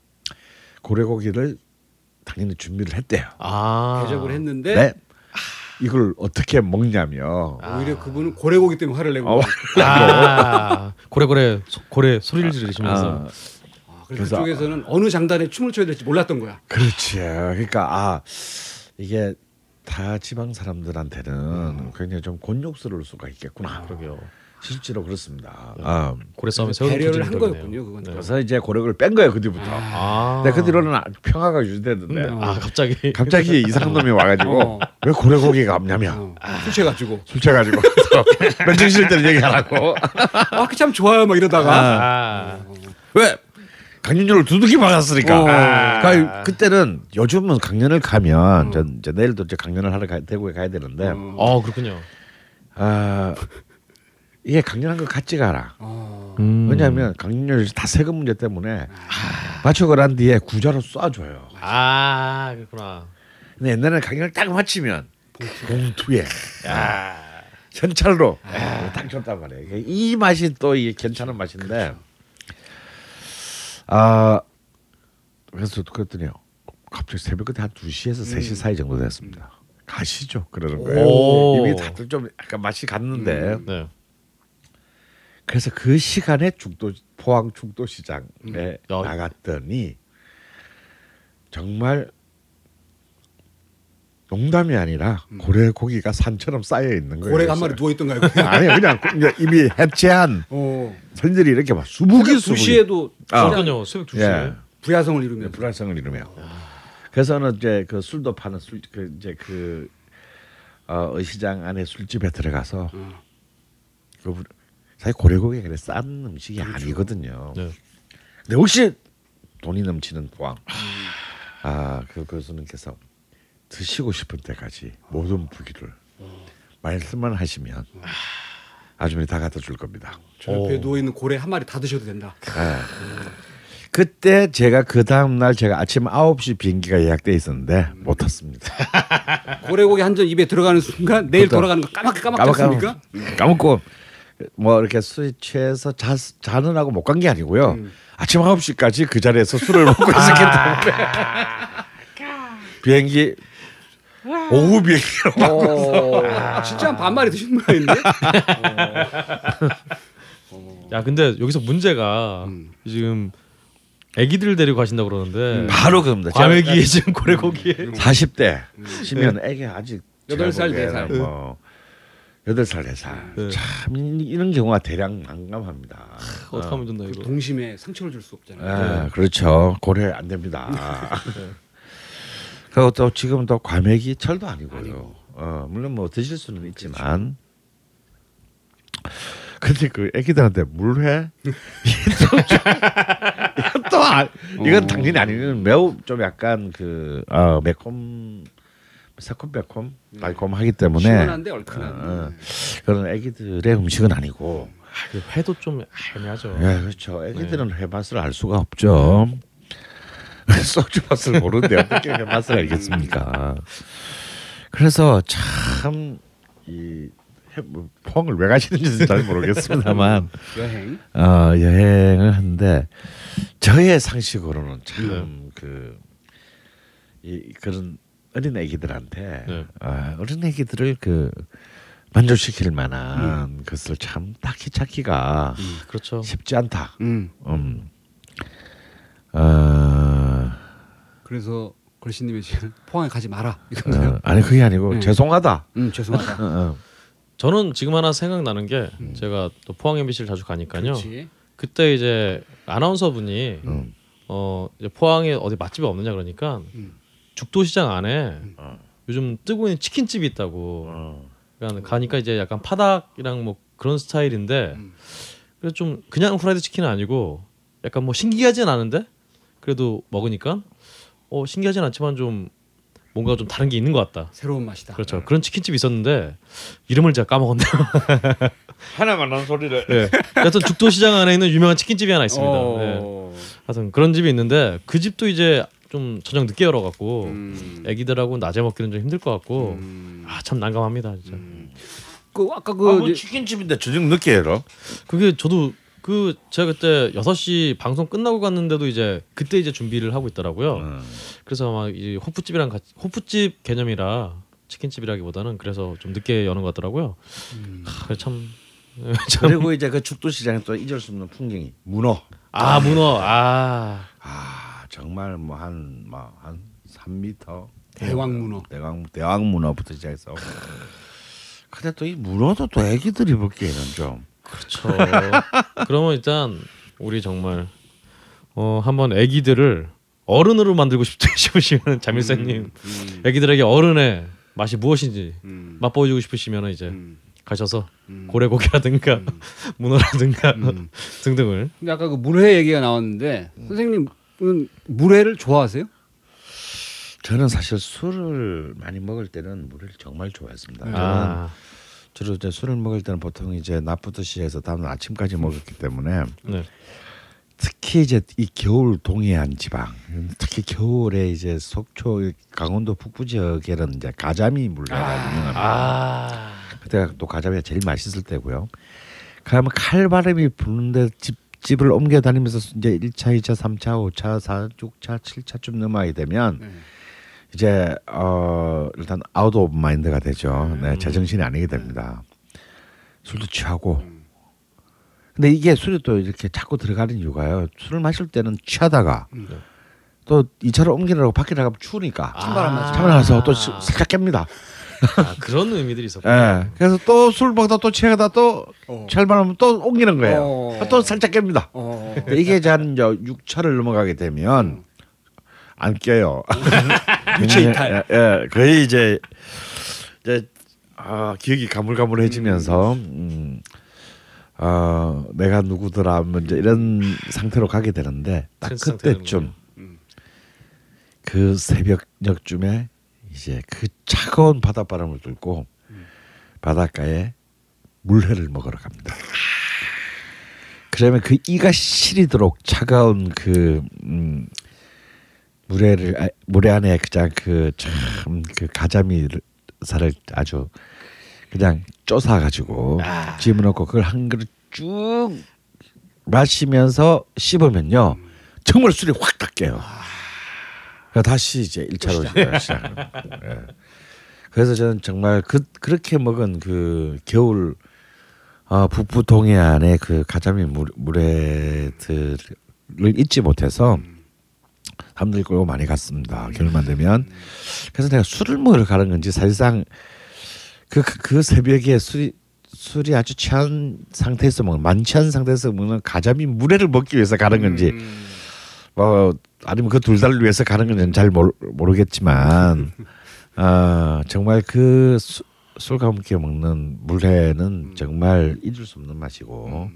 고래고기를 당연히 준비를 했대요. 아. 대접을 했는데 네. 이걸 어떻게 먹냐며. 오히려 그분은 고래고기 때문에 화를 내고 어, *laughs* 아. 고래고래 소, 고래 소리를 지르시면서 아, 아, 그래서 그래서- 그쪽에서는 어느 장단에 춤을 춰야 될지 몰랐던 거야. 그렇지. 그러니까 아 이게 다 지방 사람들한테는 음. 굉장히 좀 곤욕스러울 수가 있겠구나. 그러게요. 실제로 그렇습니다. 아, 고래 싸움에 세월호 배려를 한. 거였군요, 그건. 네. 그래서 이제 고력을 뺀 거예요 그 뒤부터. 아. 근데 그 뒤로는 아주 평화가 유지되는데 아, 갑자기 갑자기 *laughs* 이상한 놈이 와가지고 어. 왜 고래 고기가 없냐며 어, 술 취해가지고 *laughs* 술 취해가지고 면증실 때를 얘기하라고 아, 그 참 좋아요, 막 이러다가 아. 왜 강연료를 두둑이 받았으니까. 어. 그러니까 그때는 요즘은 강연을 가면 전 이제 내일도 이제 강연을 하러 가, 대구에 가야 되는데 어. 어, 그렇군요. 아 이게 강연한 것 같지가 않아. 어. 음. 왜냐하면 강연료 다 세금 문제 때문에 맞춰고 난 뒤에 구자로 쏴줘요. 아, 그렇구나. 근데 옛날에는 강연을 딱 마치면 봉투에 현찰로 딱 줬단 말이에요. 이 맛이 또 이게 괜찮은 맛인데 아 그래서 그랬더니요. 갑자기 새벽 그때 한 2시에서 3시 사이 정도 됐습니다. 가시죠. 그러는 거예요. 오. 이미 다들 좀 약간 맛이 갔는데 네. 그래서 그 시간에 죽도 포항 죽도 시장에 야. 나갔더니 정말 농담이 아니라 고래 고기가 산처럼 쌓여 있는 거예요. 고래가 한 마리 누워 있던가요? 아니요 그냥 그냥 이미 해체한 어. 선들이 이렇게 막 수북이 수북이 2시에도 아. 그렇군요. 새벽 2시에. 예. 부야성을 이루면 불안성을 이루며. 그래서는 이제 그 술도 파는 술 그 이제 그 어, 의시장 안에 술집에 들어가서 어. 그 부- 사실 고래 고기가 그래 싼 음식이 아니거든요. 네. 근데 혹시 돈이 넘치는 포항 아 그 교수님께서 드시고 싶은 때까지 모든 부기를 말씀만 하시면 아주머니 다 갖다 줄 겁니다. 저 옆에 누워 있는 고래 한 마리 다 드셔도 된다. 예. 그때 제가 그 다음 날 제가 아침 9시 비행기가 예약돼 있었는데 못 탔습니다. *laughs* 고래고기 한 점 입에 들어가는 순간 내일 그러니까. 돌아가는 거 까맣게 까맣습니까? 까먹고 뭐 이렇게 술이 취해서 자, 자는 하고 못 간 게 아니고요. 음. 아침 9시까지 그 자리에서 술을 *laughs* 먹고 있었기 때문에 비행기 오후 비행기로 어, 진짜 한 반마리 드신 모양인데? 야 근데 여기서 문제가 음. 지금 아기들을 데리고 가신다 고 그러는데 바로 그겁니다. 과메기에 *laughs* 지금 고래고기에 40대 시면 애기 아직 여덟 살, 제가 네 살. 보기에는 뭐 여덟 살, 네 살. 네. 참 이- 이런 경우가 대량 난감합니다. 어떡하면 좋나 이거 동심에 상처를 줄 수 없잖아요. 아, 그렇죠. 고려 안 됩니다. *laughs* 그리고 또 지금 또 과메기 철도 아니고요. 어, 물론 뭐 드실 수는 있지만. 근데 그 애기들한테 물회 이건 또 아, 이건 어. 당연히 아니고 매우 좀 약간 그 어, 매콤 새콤매콤 달콤하기 때문에 시원한데 얼큰한. 어, 그런 애기들의 음식은 아니고 아, 그 회도 좀 애매하죠 예, 그렇죠. 애기들은 회 맛을 알 수가 없죠. *laughs* 소주 맛을 모르는데 어떻게 회 맛을 알겠습니까? 그래서 참이 뭐, 포항을 왜 가시는지는 잘 모르겠습니다만 *laughs* 여행. 어, 여행을 하는데 저의 상식으로는 참그이 그런 어린 애기들한테 네. 아, 어린 애기들을 그 만족시킬 만한 것을 참 딱히 찾기가 그렇죠 쉽지 않다. 음. 음. 어, 그래서 걸신님이 지금 포항에 가지 마라 이건가요? 어, 아니 그게 아니고 네. 죄송하다. 음 죄송하다. 어, 어. 저는 지금 하나 생각나는 게 제가 또 포항 MBC를 자주 가니까요 그렇지. 그때 이제 아나운서 분이 음. 어 이제 포항에 어디 맛집이 없느냐 그러니까 음. 죽도시장 안에 어. 요즘 뜨고 있는 치킨집이 있다고 어. 그러니까 가니까 이제 약간 파닭이랑 뭐 그런 스타일인데 음. 그래서 좀 그냥 후라이드 치킨은 아니고 약간 뭐 신기하진 않은데 그래도 먹으니까 어 신기하진 않지만 좀 뭔가 좀 다른 게 있는 것 같다. 새로운 맛이다. 그렇죠. 그런 치킨집이 있었는데 이름을 제가 까먹었네요. *laughs* 하나만 한 소리를. 네. 여튼 죽도시장 안에 있는 유명한 치킨집이 하나 있습니다. 네. 어. 하여튼 그런 집이 있는데 그 집도 이제 좀 저녁 늦게 열어갖고 음. 애기들하고 낮에 먹기는 좀 힘들 것 같고 음. 아참 난감합니다 진짜. 그 아까 아, 그뭐 이제- 치킨집인데 저녁 늦게 열어? 그게 저도 그 제가 그때 6시 방송 끝나고 갔는데도 이제 그때 이제 준비를 하고 있더라고요. 어. 그래서 막이 호프집이랑 같이 호프집 개념이라 치킨집이라기보다는 그래서 좀 늦게 여는 것 같더라고요. 하, 참, *laughs* 참. 그리고 이제 그 죽도 시장에 또 잊을 수 없는 풍경이 문어. 아 문어 아 아 정말 뭐 뭐한 뭐한 3미터 대왕 문어. 대왕 대왕 문어부터 시작해서. 근데 또 이 문어도 또 애기들이 먹기에는 좀 그렇죠. 그러면 일단 우리 정말 어 한번 아기들을 어른으로 만들고 싶, *laughs* 싶으시면 자밀사님 음. 아기들에게 어른의 맛이 무엇인지 음. 맛보여주고 싶으시면 이제 음. 가셔서 음. 고래고기라든가 *laughs* 문어라든가 음. *laughs* 등등을 근데 아까 그 물회 얘기가 나왔는데 선생님은 물회를 좋아하세요? 저는 사실 술을 많이 먹을 때는 물을 정말 좋아했습니다. 저는 아 주로 이제 술을 먹을 때는 보통 이제 낮부터 시작해서 다음날 아침까지 먹었기 때문에 네. 특히 이제 이 겨울 동해안 지방 특히 겨울에 이제 속초 강원도 북부 지역에는 이제 가자미 물회가 유명합니다. 아 그때가 또 가자미가 제일 맛있을 때고요. 그러면 칼바람이 부는데 집 집을 옮겨 다니면서 이제 1차, 2차, 3차, 5차, 4, 6차, 7차쯤 넘어가게 되면 네. 이제 어 일단 out of mind가 되죠. 네, 제정신이 아니게 됩니다. 술도 취하고. 근데 이게 술이 또 이렇게 자꾸 들어가는 이유가요. 술을 마실 때는 취하다가 음. 또 2차로 옮기려고 밖에 나가면 추우니까 찬바람. 참을 나서 또 시- 살짝 깹니다. 아, 그런 의미들이 있었구나. 예. 그래서 또 술 먹다 또 취하다 또 어. 철반하면 또 옮기는 거예요. 어. 또 살짝 깹니다. 어. 이게 이제 한 6차를 넘어가게 되면 안 깨요. *laughs* 유체 이탈. 예, 예, 거의 이제 이제 아, 기억이 가물가물해지면서 음, 어, 내가 누구더라 뭐 이제 이런 상태로 가게 되는데 딱 그때쯤 음. 그 새벽녘쯤에 이제 그 차가운 바닷바람을 뚫고 바닷가에 물회를 먹으러 갑니다. 그러면 그 이가 시리도록 차가운 그 음, 물회를 아, 물회 안에 그냥 그참그 가자미 살을 아주 그냥 쪼사 가지고 아. 집어넣고 그걸 한 그릇 쭉 마시면서 씹으면요 정말 술이 확 닦여요. 그래서 다시 이제 1차로 시작합니다. 예. 그래서 저는 정말 그 그렇게 먹은 그 겨울 어, 북부 동해안의 그 가자미 물, 물회들을 잊지 못해서 사람들이 끌고 많이 갔습니다. 겨울만 되면. 그래서 내가 술을 먹으러 가는 건지 사실상 그그 새벽에 술이 술이 아주 취한 상태에서 먹는 만취한 상태에서 먹는 가자미 물회를 먹기 위해서 가는 건지 음. 뭐 아니면 그 둘 다를 위해서 가는 건지는 잘 모르, 모르겠지만 *laughs* 아 정말 그 수, 술과 함께 먹는 물회는 정말 잊을 수 없는 맛이고.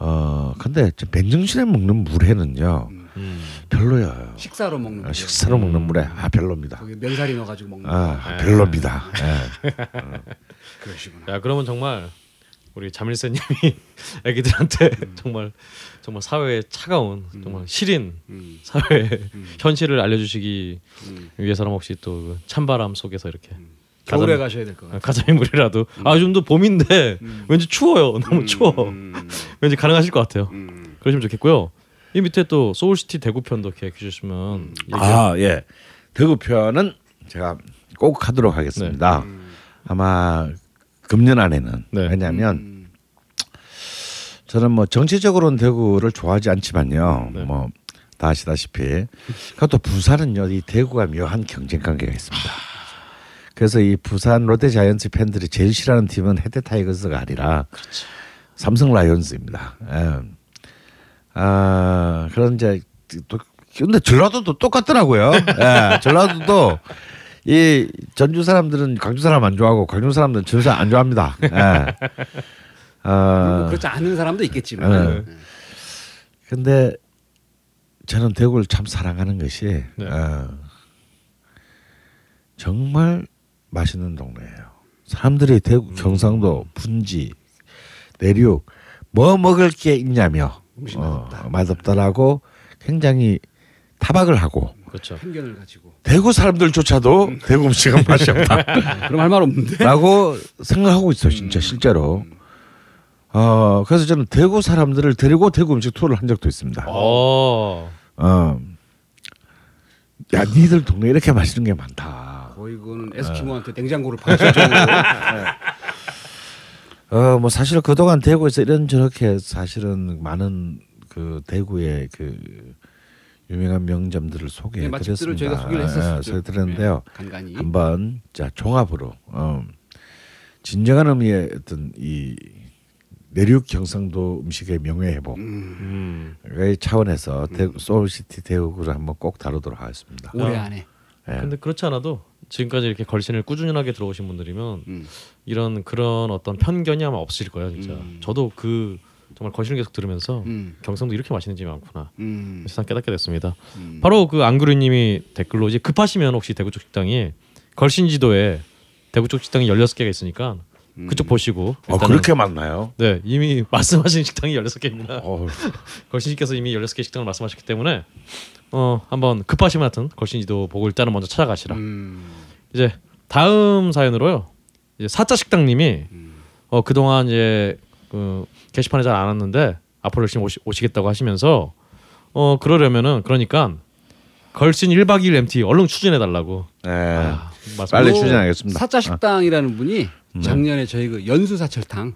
어 근데 저 맨정신에 먹는 물회는요 음. 별로예요. 식사로 먹는 아, 거. 식사로 먹는 물회 아 별로입니다. 거기 면사리 넣어가지고 먹는 거. 아 별로입니다. 예. *laughs* 그러시구나. 야 그러면 정말 우리 자밀세님이 *laughs* 애기들한테 정말 정말 사회의 차가운 정말 시린 음. 사회 현실을 알려주시기 음. 위해서는 혹시 또그 찬바람 속에서 이렇게 겨울에 가자미- 가셔야 될 것 같아요. 가자미 물회라도 아 요즘도 봄인데 왠지 추워요 너무 추워 음. *laughs* 왠지 가능하실 것 같아요 음. 그러시면 좋겠고요 이 밑에 또 Soul City 대구편도 기획해 주시면 아 예. 대구 편은 제가 꼭 하도록 하겠습니다. 아마 금년 안에는 네. 왜냐하면 음. 저는 뭐 정치적으로는 대구를 좋아하지 않지만요. 네. 뭐 다 아시다시피 그것도 부산은요 이 대구가 묘한 경쟁 관계가 있습니다. 그래서 이 부산 롯데자이언츠 팬들이 제일 싫어하는 팀은 해태 타이거스가 아니라 삼성 라이온즈입니다. 예. 아 그런 이제 또 근데 전라도도 똑같더라고요. 예, 전라도도 이 전주 사람들은 광주 사람 안 좋아하고 광주 사람들은 전주 사람 안 좋아합니다. 예. 뭐아 그렇지 않은 사람도 있겠지만. 네. 근데 저는 대구를 참 사랑하는 것이 네. 어, 정말 맛있는 동네예요. 사람들이 대구 경상도 분지 내륙 뭐 먹을 게 있냐며 음식 어, 맛없다. 맛없다라고 굉장히 타박을 하고 그렇죠 편견을 가지고. 대구 사람들조차도 대구 음식은 맛이 없다라고 *laughs* 그럼 할 말 없는데. 생각하고 있어 진짜 실제로. 어 그래서 저는 대구 사람들을 데리고 대구 음식 투어를 한 적도 있습니다. 어 어. 야, 니들 동네 이렇게 맛있는 게 많다. 거의 그거는 에스키모한테 냉장고를 *laughs* 정도로. 어, 뭐 사실 그동안 대구에서 이런 저렇게 사실은 많은 그 대구의 그 유명한 명점들을 소개해 네, 드렸습니다. 저희가 소개를 했었죠. 소개드렸는데요. 네, 간간히. 한번 자 종합으로 어, 진정한 의미의 어떤 이 내륙 경상도 음식의 명예 회복 음, 음. 의 차원에서 대구, Soul City 대구를 한번 꼭 다루도록 하겠습니다. 올해 아. 안에. 예. 근데 그렇지 않아도 지금까지 이렇게 걸신을 꾸준하게 들어 오신 분들이면 음. 이런 그런 어떤 편견이 아마 없으실 거예요 진짜 음. 저도 그 정말 걸신을 계속 들으면서 음. 경상도 이렇게 맛있는 집이 많구나 음. 세상 깨닫게 됐습니다 음. 바로 그 안그루님이 댓글로 이제 급하시면 혹시 대구 쪽 식당이 걸신 지도에 대구 쪽 식당이 16개가 있으니까 그쪽 보시고 어, 일단은 그렇게 많나요? 네 이미 *laughs* 말씀하신 식당이 16개입니다 어, *laughs* 걸신님께서 이미 16개 식당을 말씀하셨기 때문에 어 한번 급하시면 하여튼 걸신 지도 보고 일단은 먼저 찾아가시라 음. 이제 다음 사연으로요. 이제 사자 식당님이 어 그동안 이제 그 게시판에 잘 안 왔는데 앞으로 열심히 오시, 오시겠다고 하시면서 어 그러려면은 그러니까 걸신 1박 2일 MT 얼른 추진해 달라고. 네. 아, 빨리 요 추진하겠습니다. 사자 식당이라는 분이 네. 작년에 저희 그 연수 사철탕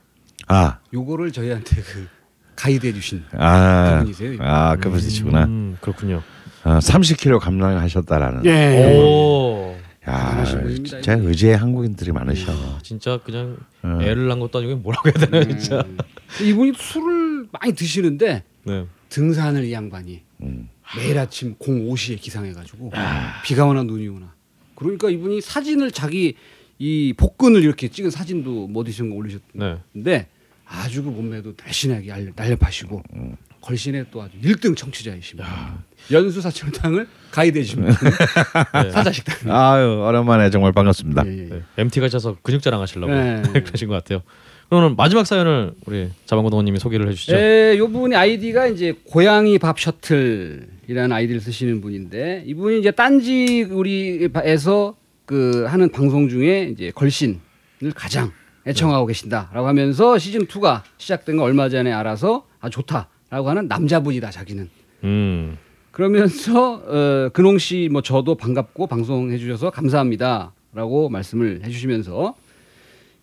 아, 요거를 저희한테 그 가이드 해 주신 아, 그분이세요, 이분. 아, 그분이시구나. 음, 그렇군요. 어, 30kg 감량하셨다라는. 예. 오. 야, 진짜 의지의 한국인들이 많으셔. 진짜 그냥 어. 애를 낳은 것도 아니고 뭐라고 해야 되나 진짜. 음. 이분이 술을 많이 드시는데 네. 등산을 이 양반이 음. 매일 아침 05시에 기상해가지고 비가 오나 눈이 오나 그러니까 이분이 사진을 자기 이 복근을 이렇게 찍은 사진도 뭐 어디선가 네. 올리셨는데 아주 그 몸매도 날씬하게 알- 날렵하시고 음. 걸신의 또 아주 1등 청취자이십니다. 연수 사철당을 가이드해주신 분 *laughs* 네. 사자 식당. 아유 오랜만에 정말 반갑습니다. 예, 예. 네. MT 가셔서 근육 자랑하시려고 네. *laughs* 그러신 것 같아요. 그러면 마지막 사연을 우리 자방고동원님이 소개를 해주시죠. 예, 요 분이 아이디가 이제 고양이 밥 셔틀이라는 아이디를 쓰시는 분인데 이분이 이제 딴지 우리에서 그 하는 방송 중에 이제 걸신을 가장 애청하고 계신다라고 하면서 시즌 2가 시작된 거 얼마 전에 알아서 아 좋다라고 하는 남자분이다 자기는 음. 그러면서 어, 근홍 씨 뭐 저도 반갑고 방송해 주셔서 감사합니다라고 말씀을 해주시면서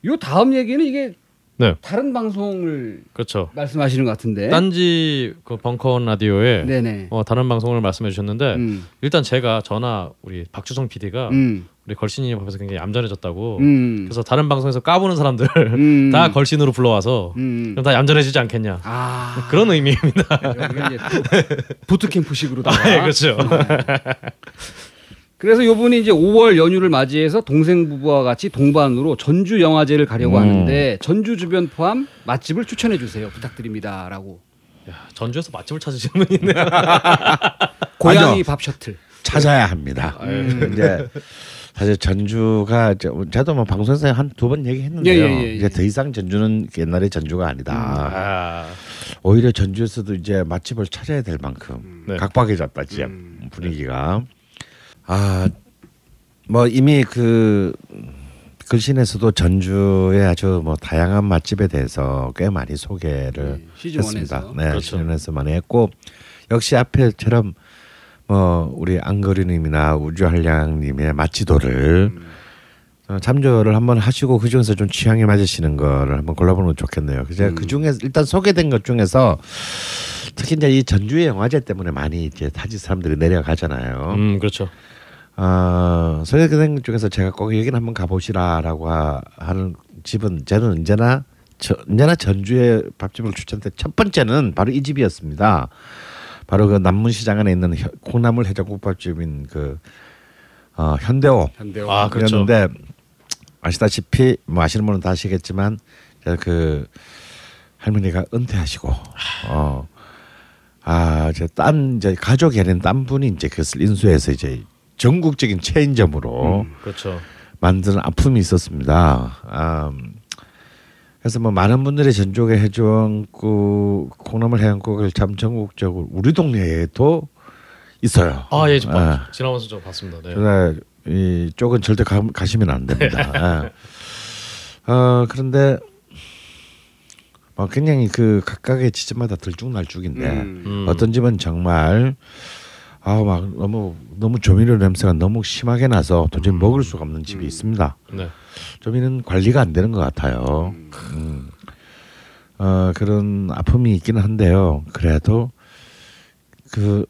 요 다음 얘기는 이게 네. 다른 방송을 그렇죠. 말씀하시는 것 같은데. 딴지 그 벙커원 라디오에 네네. 어, 다른 방송을 말씀해 주셨는데 음. 일단 제가 전화 우리 박주성 PD가 음. 우리 걸신이 앞에서 굉장히 얌전해졌다고 음. 그래서 다른 방송에서 까부는 사람들 음. *laughs* 다 걸신으로 불러와서 음. 그럼 다 얌전해지지 않겠냐 아. 그런 의미입니다. 부트캠프식으로다가. *laughs* 아, 예, 그렇죠. 그래서 요분이 이제 5월 연휴를 맞이해서 동생 부부와 같이 동반으로 전주 영화제를 가려고 음. 하는데 전주 주변 포함 맛집을 추천해 주세요. 부탁드립니다라고. 야, 전주에서 맛집을 찾으시는 분이 있네. *laughs* 고양이. 밥 셔틀. 찾아야 합니다. 음. 이제 사실 전주가 저- 저도 뭐 방송에서 한 두 번 얘기했는데요. 예, 예, 예, 예. 이제 더 이상 전주는 옛날의 전주가 아니다. 아, 오히려 전주에서도 이제 맛집을 찾아야 될 만큼 네. 각박해졌다 지금 음. 분위기가. 아 뭐 이미 그 글신에서도 전주의 아주 뭐 다양한 맛집에 대해서 꽤 많이 소개를 네, 했습니다. 1에서. 네, 그렇죠. 시즌에서 많이 했고 역시 앞에처럼 뭐 우리 안거리님이나 우주한량님의 맛지도를 음. 어, 참조를 한번 하시고 그 중에서 좀 취향에 맞으시는 거를 한번 골라보는 건 좋겠네요. 그제 음. 그 중에 일단 소개된 것 중에서 특히 이제 이 전주의 영화제 때문에 많이 이제 타지 사람들이 내려가잖아요. 음 그렇죠. 어, 것 중에서 제가 꼭 여기는 한번 가보시라라고 하- 하는 집은 저는 언제나 저, 언제나 전주의 밥집을 추천할 때첫 번째는 바로 이 집이었습니다. 바로 그 남문시장 안에 있는 혀- 콩나물 해장국밥집인 그 어, 현대오 현대오. 아, 그렇죠. 아시다시피 뭐 아시는 분은 다 아시겠지만 제가 그 할머니가 은퇴하시고 어. 아, 이제 딴 이제 가족이 아닌 딴 분이 이제 그것을 인수해서 이제 전국적인 체인점으로 그렇죠. 만드는 아픔이 있었습니다. 아, 그래서 뭐 많은 분들이 전족의 해장국 콩나물 해장국을 참 전국적으로 우리 동네에도 있어요. 아, 예, 좀 아. 봤- 지나면서 좀 봤습니다. 네. 제가 이 쪽은 절대 가, 가시면 안 됩니다. 예. 어 그런데 뭐 굉장히 그 각각의 지점마다 들쭉날쭉인데 음. 음. 어떤 집은 정말 아 막 너무 너무 조미료 냄새가 너무 심하게 나서 도저히 먹을 수가 없는 집이 있습니다. 네. 조미는 관리가 안 되는 것 같아요. 음. 어 그런 아픔이 있기는 한데요. 그래도 그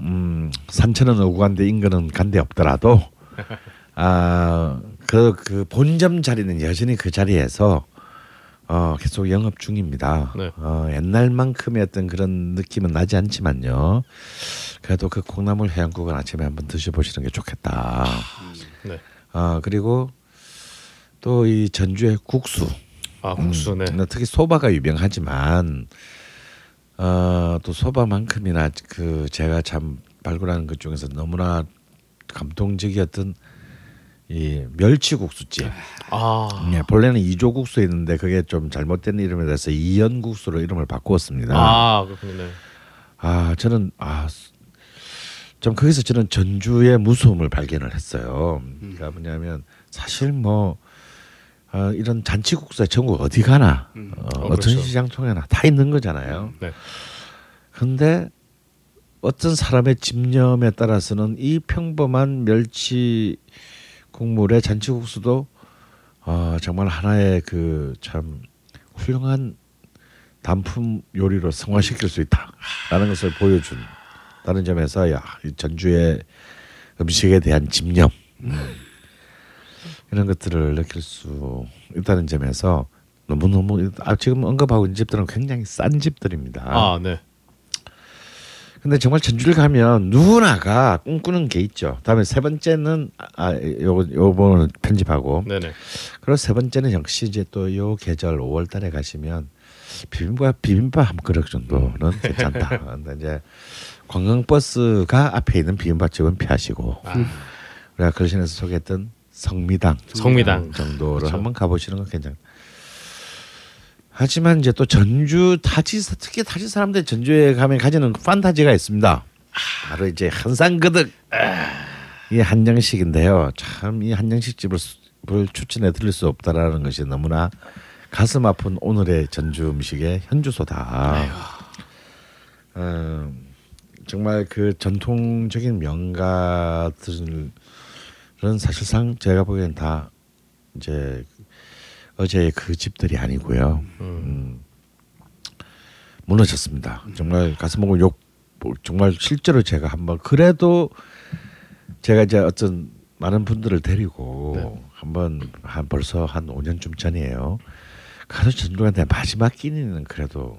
음, 산천은 오고 간데 인근은 간데 없더라도 *laughs* 아그 그 본점 자리는 여전히 그 자리에서 어 계속 영업 중입니다. 네. 어 옛날만큼의 어떤 그런 느낌은 나지 않지만요. 그래도 그 콩나물 해장국은 아침에 한번 드셔보시는 게 좋겠다. 네. 어 그리고 또 이 전주의 국수 아 국수 네. 음, 특히 소바가 유명하지만 어, 또 소바만큼이나 그 제가 참 발굴하는 것 중에서 너무나 감동적이었던 이 멸치국수집. 아. 예, 본래는 이조국수였는데 그게 좀 잘못된 이름에 대해서 이연국수로 이름을 바꾸었습니다. 아 그렇군요. 네. 아 저는 아좀 거기서 저는 전주의 무서움을 발견을 했어요. 그러니까 뭐냐면 사실 뭐 어, 이런 잔치국수에 전국 어디 가나 음. 어, 어, 어 떤 그렇죠. 시장 통에나 다 있는 거잖아요. 네. 근데 어떤 사람의 집념에 따라서는 이 평범한 멸치 국물의 잔치국수도 어, 정말 하나의 그 참 훌륭한 단품 요리로 승화시킬 수 있다라는 것을 보여준 다른 점에서 야, 이 전주의 음식에 대한 집념 음, 이런 것들을 느낄 수 있다는 점에서 너무 너무 아, 지금 언급하고 있는 집들은 굉장히 싼 집들입니다. 아, 네. 근데 정말 전주를 가면 누구나가 꿈꾸는 게 있죠. 다음에 세 번째는 아 요거 요번은 편집하고 네네. 그리고 세 번째는 역시 이제 또 요 계절 5월달에 가시면 비빔밥 비빔밥 한 그릇 정도는 괜찮다. *laughs* 근데 이제 관광버스가 앞에 있는 비빔밥집은 피하시고 아, 우리가 걸신에서 소개했던 성미당 성미당. 정도를 그렇죠. 한번 가보시는 건 괜찮. 하지만 이제 또 전주 타지 특히 타지 사람들 전주에 가면 가지는 판타지가 있습니다. 바로 이제 한상그득 이 한정식인데요. 참 이 한정식 집을 추천해 드릴 수 없다라는 것이 너무나 가슴 아픈 오늘의 전주 음식의 현주소다. 음, 정말 그 전통적인 명가들은 사실상 제가 보기엔 다 이제 어제의 그 집들이 아니고요. 음, 무너졌습니다. 정말 가슴 먹고 욕뭐 정말 실제로 제가 한번 그래도 제가 이제 어떤 많은 분들을 데리고 네. 한번 한 벌써 한 5년쯤 전이에요. 가서 전주한테 마지막 끼니는 그래도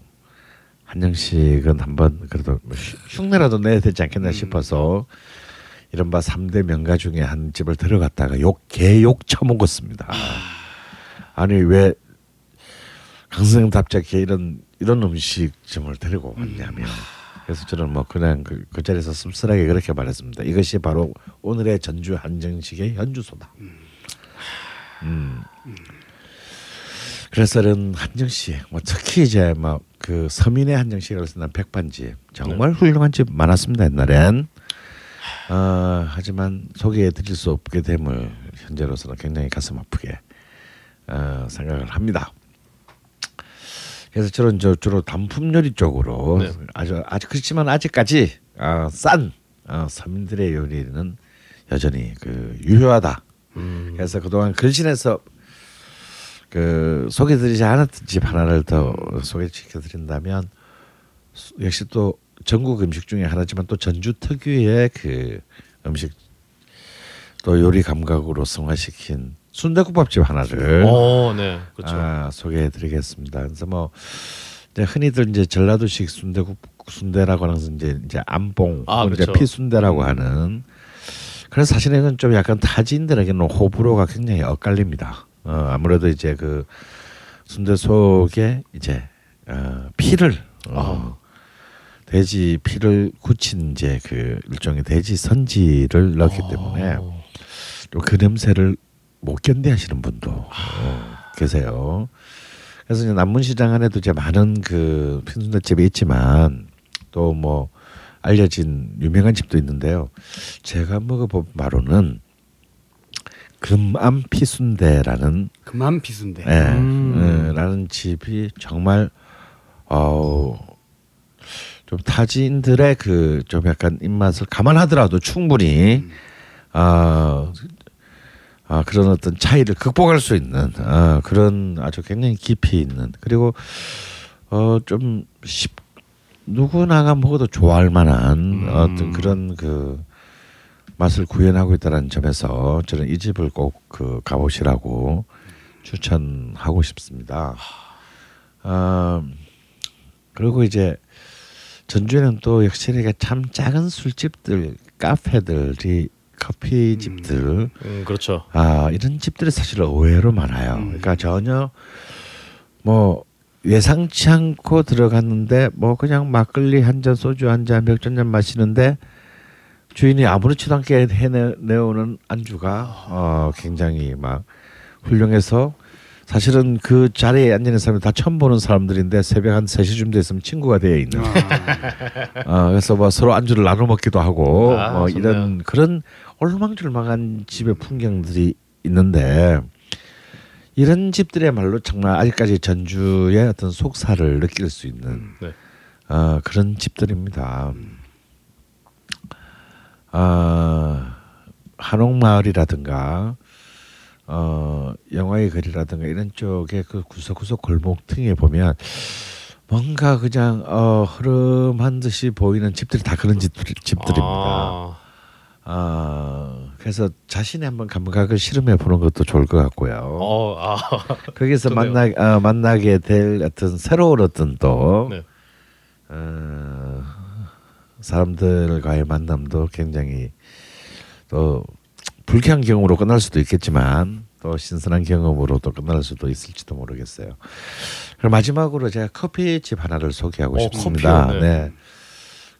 한정식은 한번 그래도 뭐 흉- 흉내라도 내야 되지 않겠나 싶어서 이른바 3대 명가 중에 한 집을 들어갔다가 욕 개욕 처먹었습니다. 아 니 왜 강선생답게 이런 이런 음식점을 데리고 왔냐면 그래서 저는 뭐 그냥 그, 그 자리에서 씁쓸하게 그렇게 말했습니다. 이것이 바로 오늘의 전주 한정식의 현주소다. 음. 그래서 이런 한정식, 뭐 특히 이제 막 그 서민의 한정식이라고 쓰는 백반집 정말 훌륭한 집 많았습니다 옛날엔. 어, 하지만 소개해 드릴 수 없게 됨을 현재로서는 굉장히 가슴 아프게 어, 생각을 합니다. 그래서 저는 저 주로 단품 요리 쪽으로 네. 아주 아직 그렇지만 아직까지 어, 싼 어, 서민들의 요리는 여전히 그 유효하다. 음, 그래서 그동안 근신에서 그 소개드리지 않았던 집 하나를 더 소개시켜 드린다면 수- 역시 또 전국 음식 중에 하나지만 또 전주 특유의 그 음식 또 요리 감각으로 성화시킨 순대국밥집 하나를 어, 네, 그렇죠. 아, 소개해드리겠습니다. 그래서 뭐 이제 흔히들 이제 전라도식 순대국 순대라고 하는 것은 이제 이제 안봉 아, 혹은 이제 그렇죠. 피순대라고 하는 그래서 사실은 이건 좀 약간 타지인들에게는 호불호가 굉장히 엇갈립니다. 어, 아무래도 이제 그 순대 속에 이제 어, 피를 어, 돼지 피를 굳힌 이제 그 일종의 돼지 선지를 넣기 때문에 어, 또그 냄새를 못 견디하시는 분도 어, 계세요. 그래서 이제 남문시장 안에도 이제 많은 그 핀순대집이 있지만 또 뭐 알려진 유명한 집도 있는데요. 제가 먹어본 바로는 금암 피순대라는 그만 비순대. 예, 음. 예, 라는 집이 정말 어좀 타지인들의 그 좀 약간 입맛을 감안하더라도 충분히 아, 아 그런 어떤 차이를 극복할 수 있는 아, 그런 아주 굉장히 깊이 있는 그리고 어좀 누구나가 먹어도 좋아할 만한 어떤 그런 그 맛을 구현하고 있다는 점에서 저는 이 집을 꼭 그 가보시라고 추천하고 싶습니다. 아 그리고 이제 전주에는 또 역시 참 작은 술집들, 카페들이 커피 집들 음, 그렇죠. 아 이런 집들이 사실 의외로 많아요. 그러니까 전혀 뭐 예상치 않고 들어갔는데 뭐 그냥 막걸리 한 잔, 소주 한 잔, 맥주 한잔 마시는데 주인이 아무렇지도 않게 해내오는 안주가 어 굉장히 막 훌륭해서 사실은 그 자리에 앉아 있는 사람이 다 처음 보는 사람들인데 새벽 한 3시쯤 됐으면 친구가 되어 있는 어, 그래서 뭐 서로 안주를 나눠 먹기도 하고 아, 뭐 좋네요. 이런 그런 올망졸망한 집의 풍경들이 있는데 이런 집들의말로 정말 아직까지 전주의 어떤 속살을 느낄 수 있는 네. 어, 그런 집들입니다. 아 한옥마을이라든가 어 영화의 거리라든가 이런 쪽에 그 구석구석 골목 등에 보면 뭔가 그냥 어 흐름한 듯이 보이는 집들이 다 그런 집들, 집들입니다. 아, 아 그래서 자신이 한번 감각을 실험해 보는 것도 좋을 것 같고요. 어, 아, *laughs* 거기서 좋네요. 만나 어, 만나게 될 어떤 새로운 어떤 또 네. 어, 사람들과의 만남도 굉장히 또 불쾌한 경험으로 끝날 수도 있겠지만 또 신선한 경험으로도 끝날 수도 있을지도 모르겠어요. 그럼 마지막으로 제가 커피집 하나를 소개하고 어, 싶습니다. 커피요? 네. 네.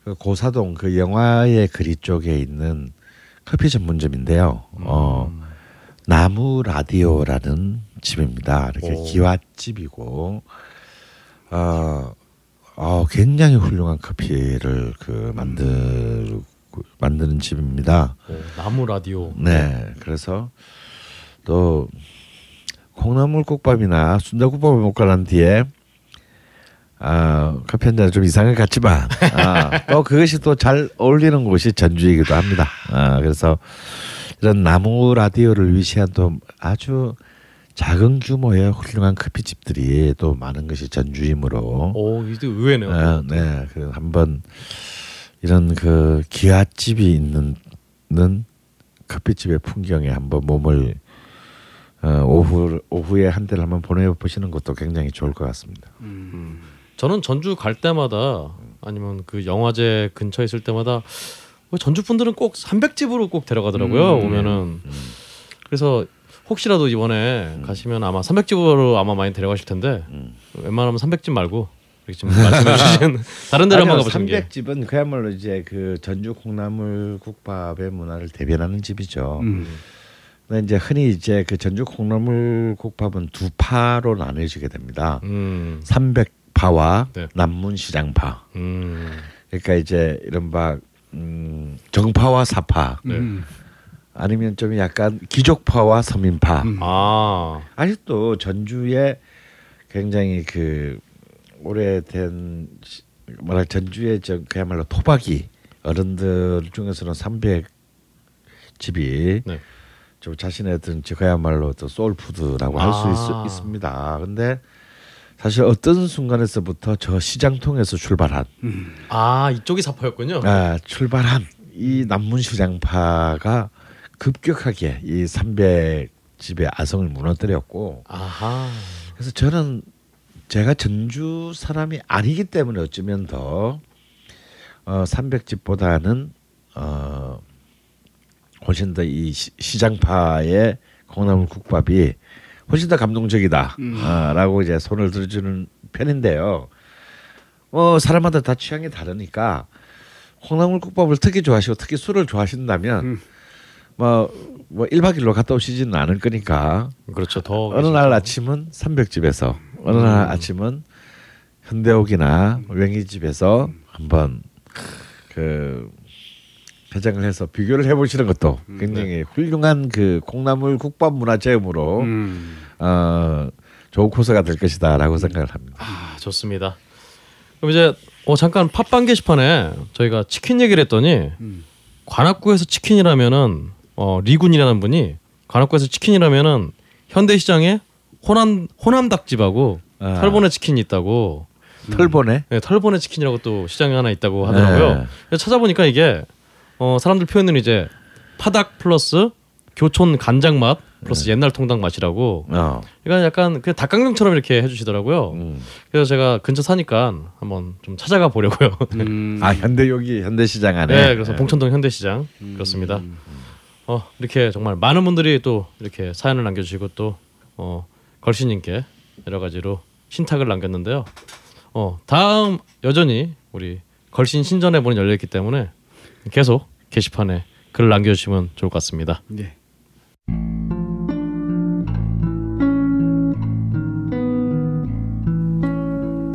그 고사동 그 영화의 그리 쪽에 있는 커피 전문점인데요. 어, 음. 나무 라디오라는 집입니다. 이렇게 오. 기와집이고 어, 어 굉장히 훌륭한 커피를 그 만들 만드는 집입니다. 오, 나무 라디오. 네, 그래서 또 콩나물국밥이나 순대국밥을 먹고 난 뒤에 아 커피 한 잔 좀 이상할 것 같지만 아, 또 그것이 또 잘 어울리는 곳이 전주이기도 합니다. 아 그래서 이런 나무 라디오를 위시한 또 아주 작은 규모의 훌륭한 커피집들이 또 많은 것이 전주이므로 오, 이게 의외네요. 아, 네, 그 한번 이런 그 기아집이 있는 는 커피집의 풍경에 한번 몸을 어, 오후 오후에 한 대를 한번 보내 보시는 것도 굉장히 좋을 것 같습니다. 저는 전주 갈 때마다 아니면 그 영화제 근처에 있을 때마다 뭐 전주 분들은 꼭 삼백집으로 꼭 데려가더라고요. 음. 오면은 그래서 혹시라도 이번에 가시면 아마 삼백집으로 아마 많이 데려가실 텐데 음. 웬만하면 삼백집 말고 이렇게 지금 말씀해 주신 *laughs* 다른 데로 한번 가보시는 게 삼백집은 그야말로 이제 그 전주 콩나물 국밥의 문화를 대변하는 집이죠. 음. 근데 이제 흔히 이제 그 전주 콩나물 국밥은 두 파로 나뉘어지게 됩니다. 음, 삼백 파와 네. 남문시장파. 음, 그러니까 이제 이른바 음, 정파와 사파 네. 음. 아니면 좀 약간 귀족파와 서민파 음. 아, 아직도 전주에 굉장히 그 오래된 시- 뭐랄 전주의 저 그야말로 토박이 어른들 중에서는 300 집이 네. 좀 자신의 어떤 저 그야말로 또 soul food라고 할수 아. 있습니다. 근데 사실 어떤 순간에서부터 저 시장통에서 출발한 아 이쪽이 사파였군요. 아, 출발한 이 남문시장파가 급격하게 이 300집의 아성을 무너뜨렸고 아하, 그래서 저는 제가 전주 사람이 아니기 때문에 어쩌면 더 어, 300집보다는 어, 훨씬 더 이 시장파의 콩나물 국밥이 훨씬 더 감동적이다라고 이제 손을 들어주는 편인데요. 어 사람마다 다 취향이 다르니까 콩나물 국밥을 특히 좋아하시고 특히 술을 좋아하신다면 음. 뭐뭐 1박 2일로 갔다 오시지는 않을 거니까 그렇죠. 더 어느 날 아침은 삼백집에서 어느 날 아침은 현대옥이나 웽이집에서 한번 그 배장을 해서 비교를 해보시는 것도 굉장히 훌륭한 그 콩나물 국밥 문화 체험으로 음. 어, 좋은 코스가 될 것이다라고 생각을 합니다. 아, 좋습니다. 그럼 이제 어, 잠깐 팟빵 게시판에 저희가 치킨 얘기를 했더니 음. 관악구에서 치킨이라면은 어, 리군이라는 분이 관악구에서 치킨이라면은 현대시장에 호남 호남 닭집하고 아. 털보네 치킨이 있다고 털보네. 네, 털보네 치킨이라고 또 시장에 하나 있다고 하더라고요. 네. 찾아보니까 이게 어, 사람들 표현은 이제 파닭 플러스 교촌 간장 맛 플러스 옛날 통닭 맛이라고. 어. 그러니까 약간 그 닭강정처럼 이렇게 해주시더라고요. 음. 그래서 제가 근처 사니까 한번 좀 찾아가 보려고요. 음. *laughs* 아 현대 여기 현대시장 안에. 네, 그래서 봉천동 현대시장 그렇습니다. 어 이렇게 정말 많은 분들이 또 이렇게 사연을 남겨주시고 또 어, 걸신님께 여러 가지로 신탁을 남겼는데요. 어 다음 여전히 우리 걸신 신전의 문은 열려 있기 때문에 계속 게시판에 글을 남겨주시면 좋을 것 같습니다. 네.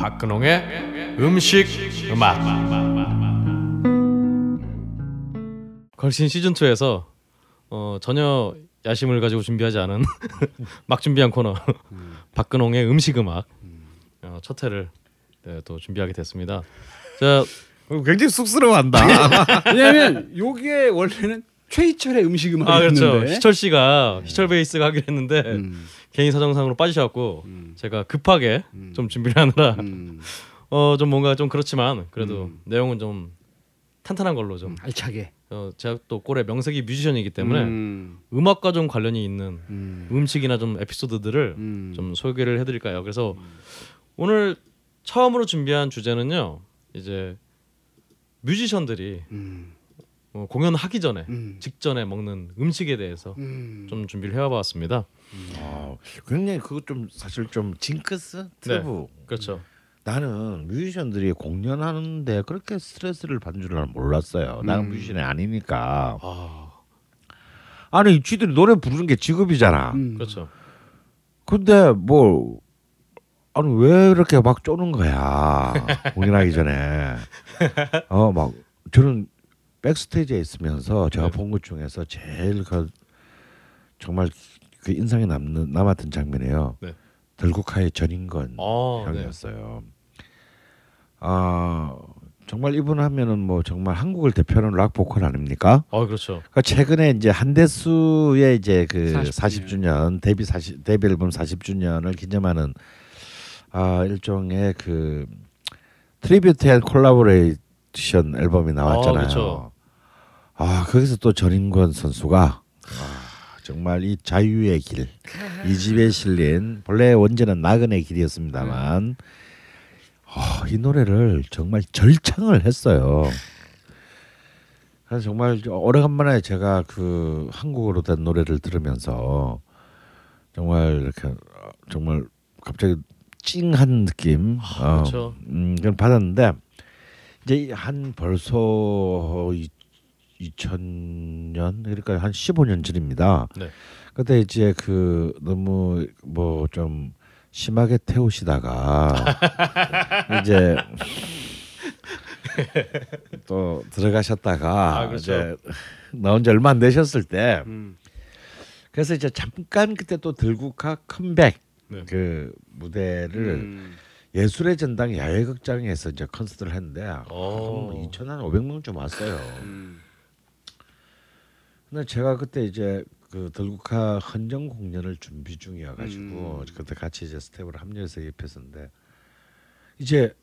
박근홍의 음식 음악 걸신 시즌 2에서 어, 전혀 야심을 가지고 준비하지 않은 *laughs* 막 준비한 코너 박근홍의 음식 음악 어, 첫 회를 네, 또 준비하게 됐습니다. 자, 어, 굉장히 쑥스러워한다. *laughs* 왜냐하면 요게 원래는 최희철의 음식 아 그렇죠. 음악이었는데. 희철 씨가 희철 베이스가 하기로 했는데 음. 개인 사정상으로 빠지셔갖고 음. 제가 급하게 음. 좀 준비를 하느라 음. 어좀 뭔가 좀 그렇지만 그래도 음. 내용은 좀 탄탄한 걸로 좀 알차게. 어, 제가 또 꼴의 명색이 뮤지션이기 때문에 음, 음. 악과좀 관련이 있는 음, 음식이나 좀 에피소드들을 음. 좀 소개를 해드릴까요? 그래서 오늘 처음으로 준비한 주제는요. 이제 뮤지션들이 음, 어, 공연하기 전에 음. 직전에 먹는 음식에 대해서 음. 좀 준비를 해와봤습니다. 아, 굉장히 그거 좀 사실 좀 징크스 트러블. 그렇죠. 나는 뮤지션들이 공연하는데 그렇게 스트레스를 받는 줄은 몰랐어요. 나는 음. 뮤지션이 아니니까. 아 아니 지들이 노래 부르는 게 직업이잖아. 음. 그렇죠. 근데 뭐 아니 왜 이렇게 막 쪼는 거야 공연하기 전에 *laughs* 어 막 저는 backstage에 있으면서 제가 네. 본것 중에서 제일 그 정말 그 인상에 남는 남았던 장면이에요. 네. 들국화의 전인권 아, 네. 형이었어요. 아 정말 이분 하면은 뭐 정말 한국을 대표하는 락 보컬 아닙니까? 아 그렇죠. 그러니까 최근에 이제 한대수의 이제 그 40 40주년 데뷔 40 데뷔 앨범 40주년을 기념하는 아 일종의 그 tribute and collaboration 앨범이 나왔잖아요. 아. 아 거기서 또 전인권 선수가 아, 정말 이 자유의 길 이 집에 실린 본래 원제는 나그네 길이었습니다만 아, 이 노래를 정말 절창을 했어요. 그래서 정말 오래간만에 제가 그 한국어로 된 노래를 들으면서 정말 이렇게 어, 정말 갑자기 찡한 느낌 아, 그렇죠. 음, 그걸 받았는데 이제 한 벌써 이, 2000년 그러니까 한 15년 전입니다. 네. 그때 이제 그 너무 뭐 좀 심하게 태우시다가 *laughs* 이제 또 들어가셨다가 아, 그렇죠. 이제 나온 지 얼마 안 되셨을 때 음. 그래서 이제 잠깐 그때 또 들국화 컴백 네. 그 무대를 음. 예술의 전당 야외극장에서 이제 콘서트를 했는데 오. 한 2천 한 500명 좀 왔어요. 음. 근데 제가 그때 이제 그 들국화 헌정 공연을 준비 중이어 가지고 음. 그때 같이 이제 스텝으로 합류해서 입혔었는데 이제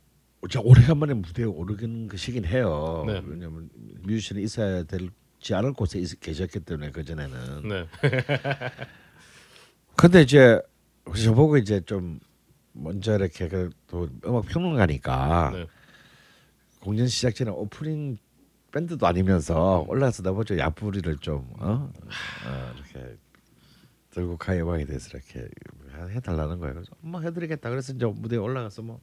진짜 오래간만에 무대에 오르는 것이긴 해요. 네. 왜냐면 뮤지션이 있어야 될지 않을 곳에 있, 계셨기 때문에 그 전에는. 네. 근데 이제 저보고 이제 좀 먼저 이렇게 그또 음악 평론가니까 네. 공연 시작 전에 오프닝 밴드도 아니면서 올라가서 나머지 야부리를 좀 어? 어 이렇게 들고 가요방에 대해서 이렇게 해달라는 거예요. 그래서 뭐 해드리겠다. 그래서 이제 무대에 올라가서 뭐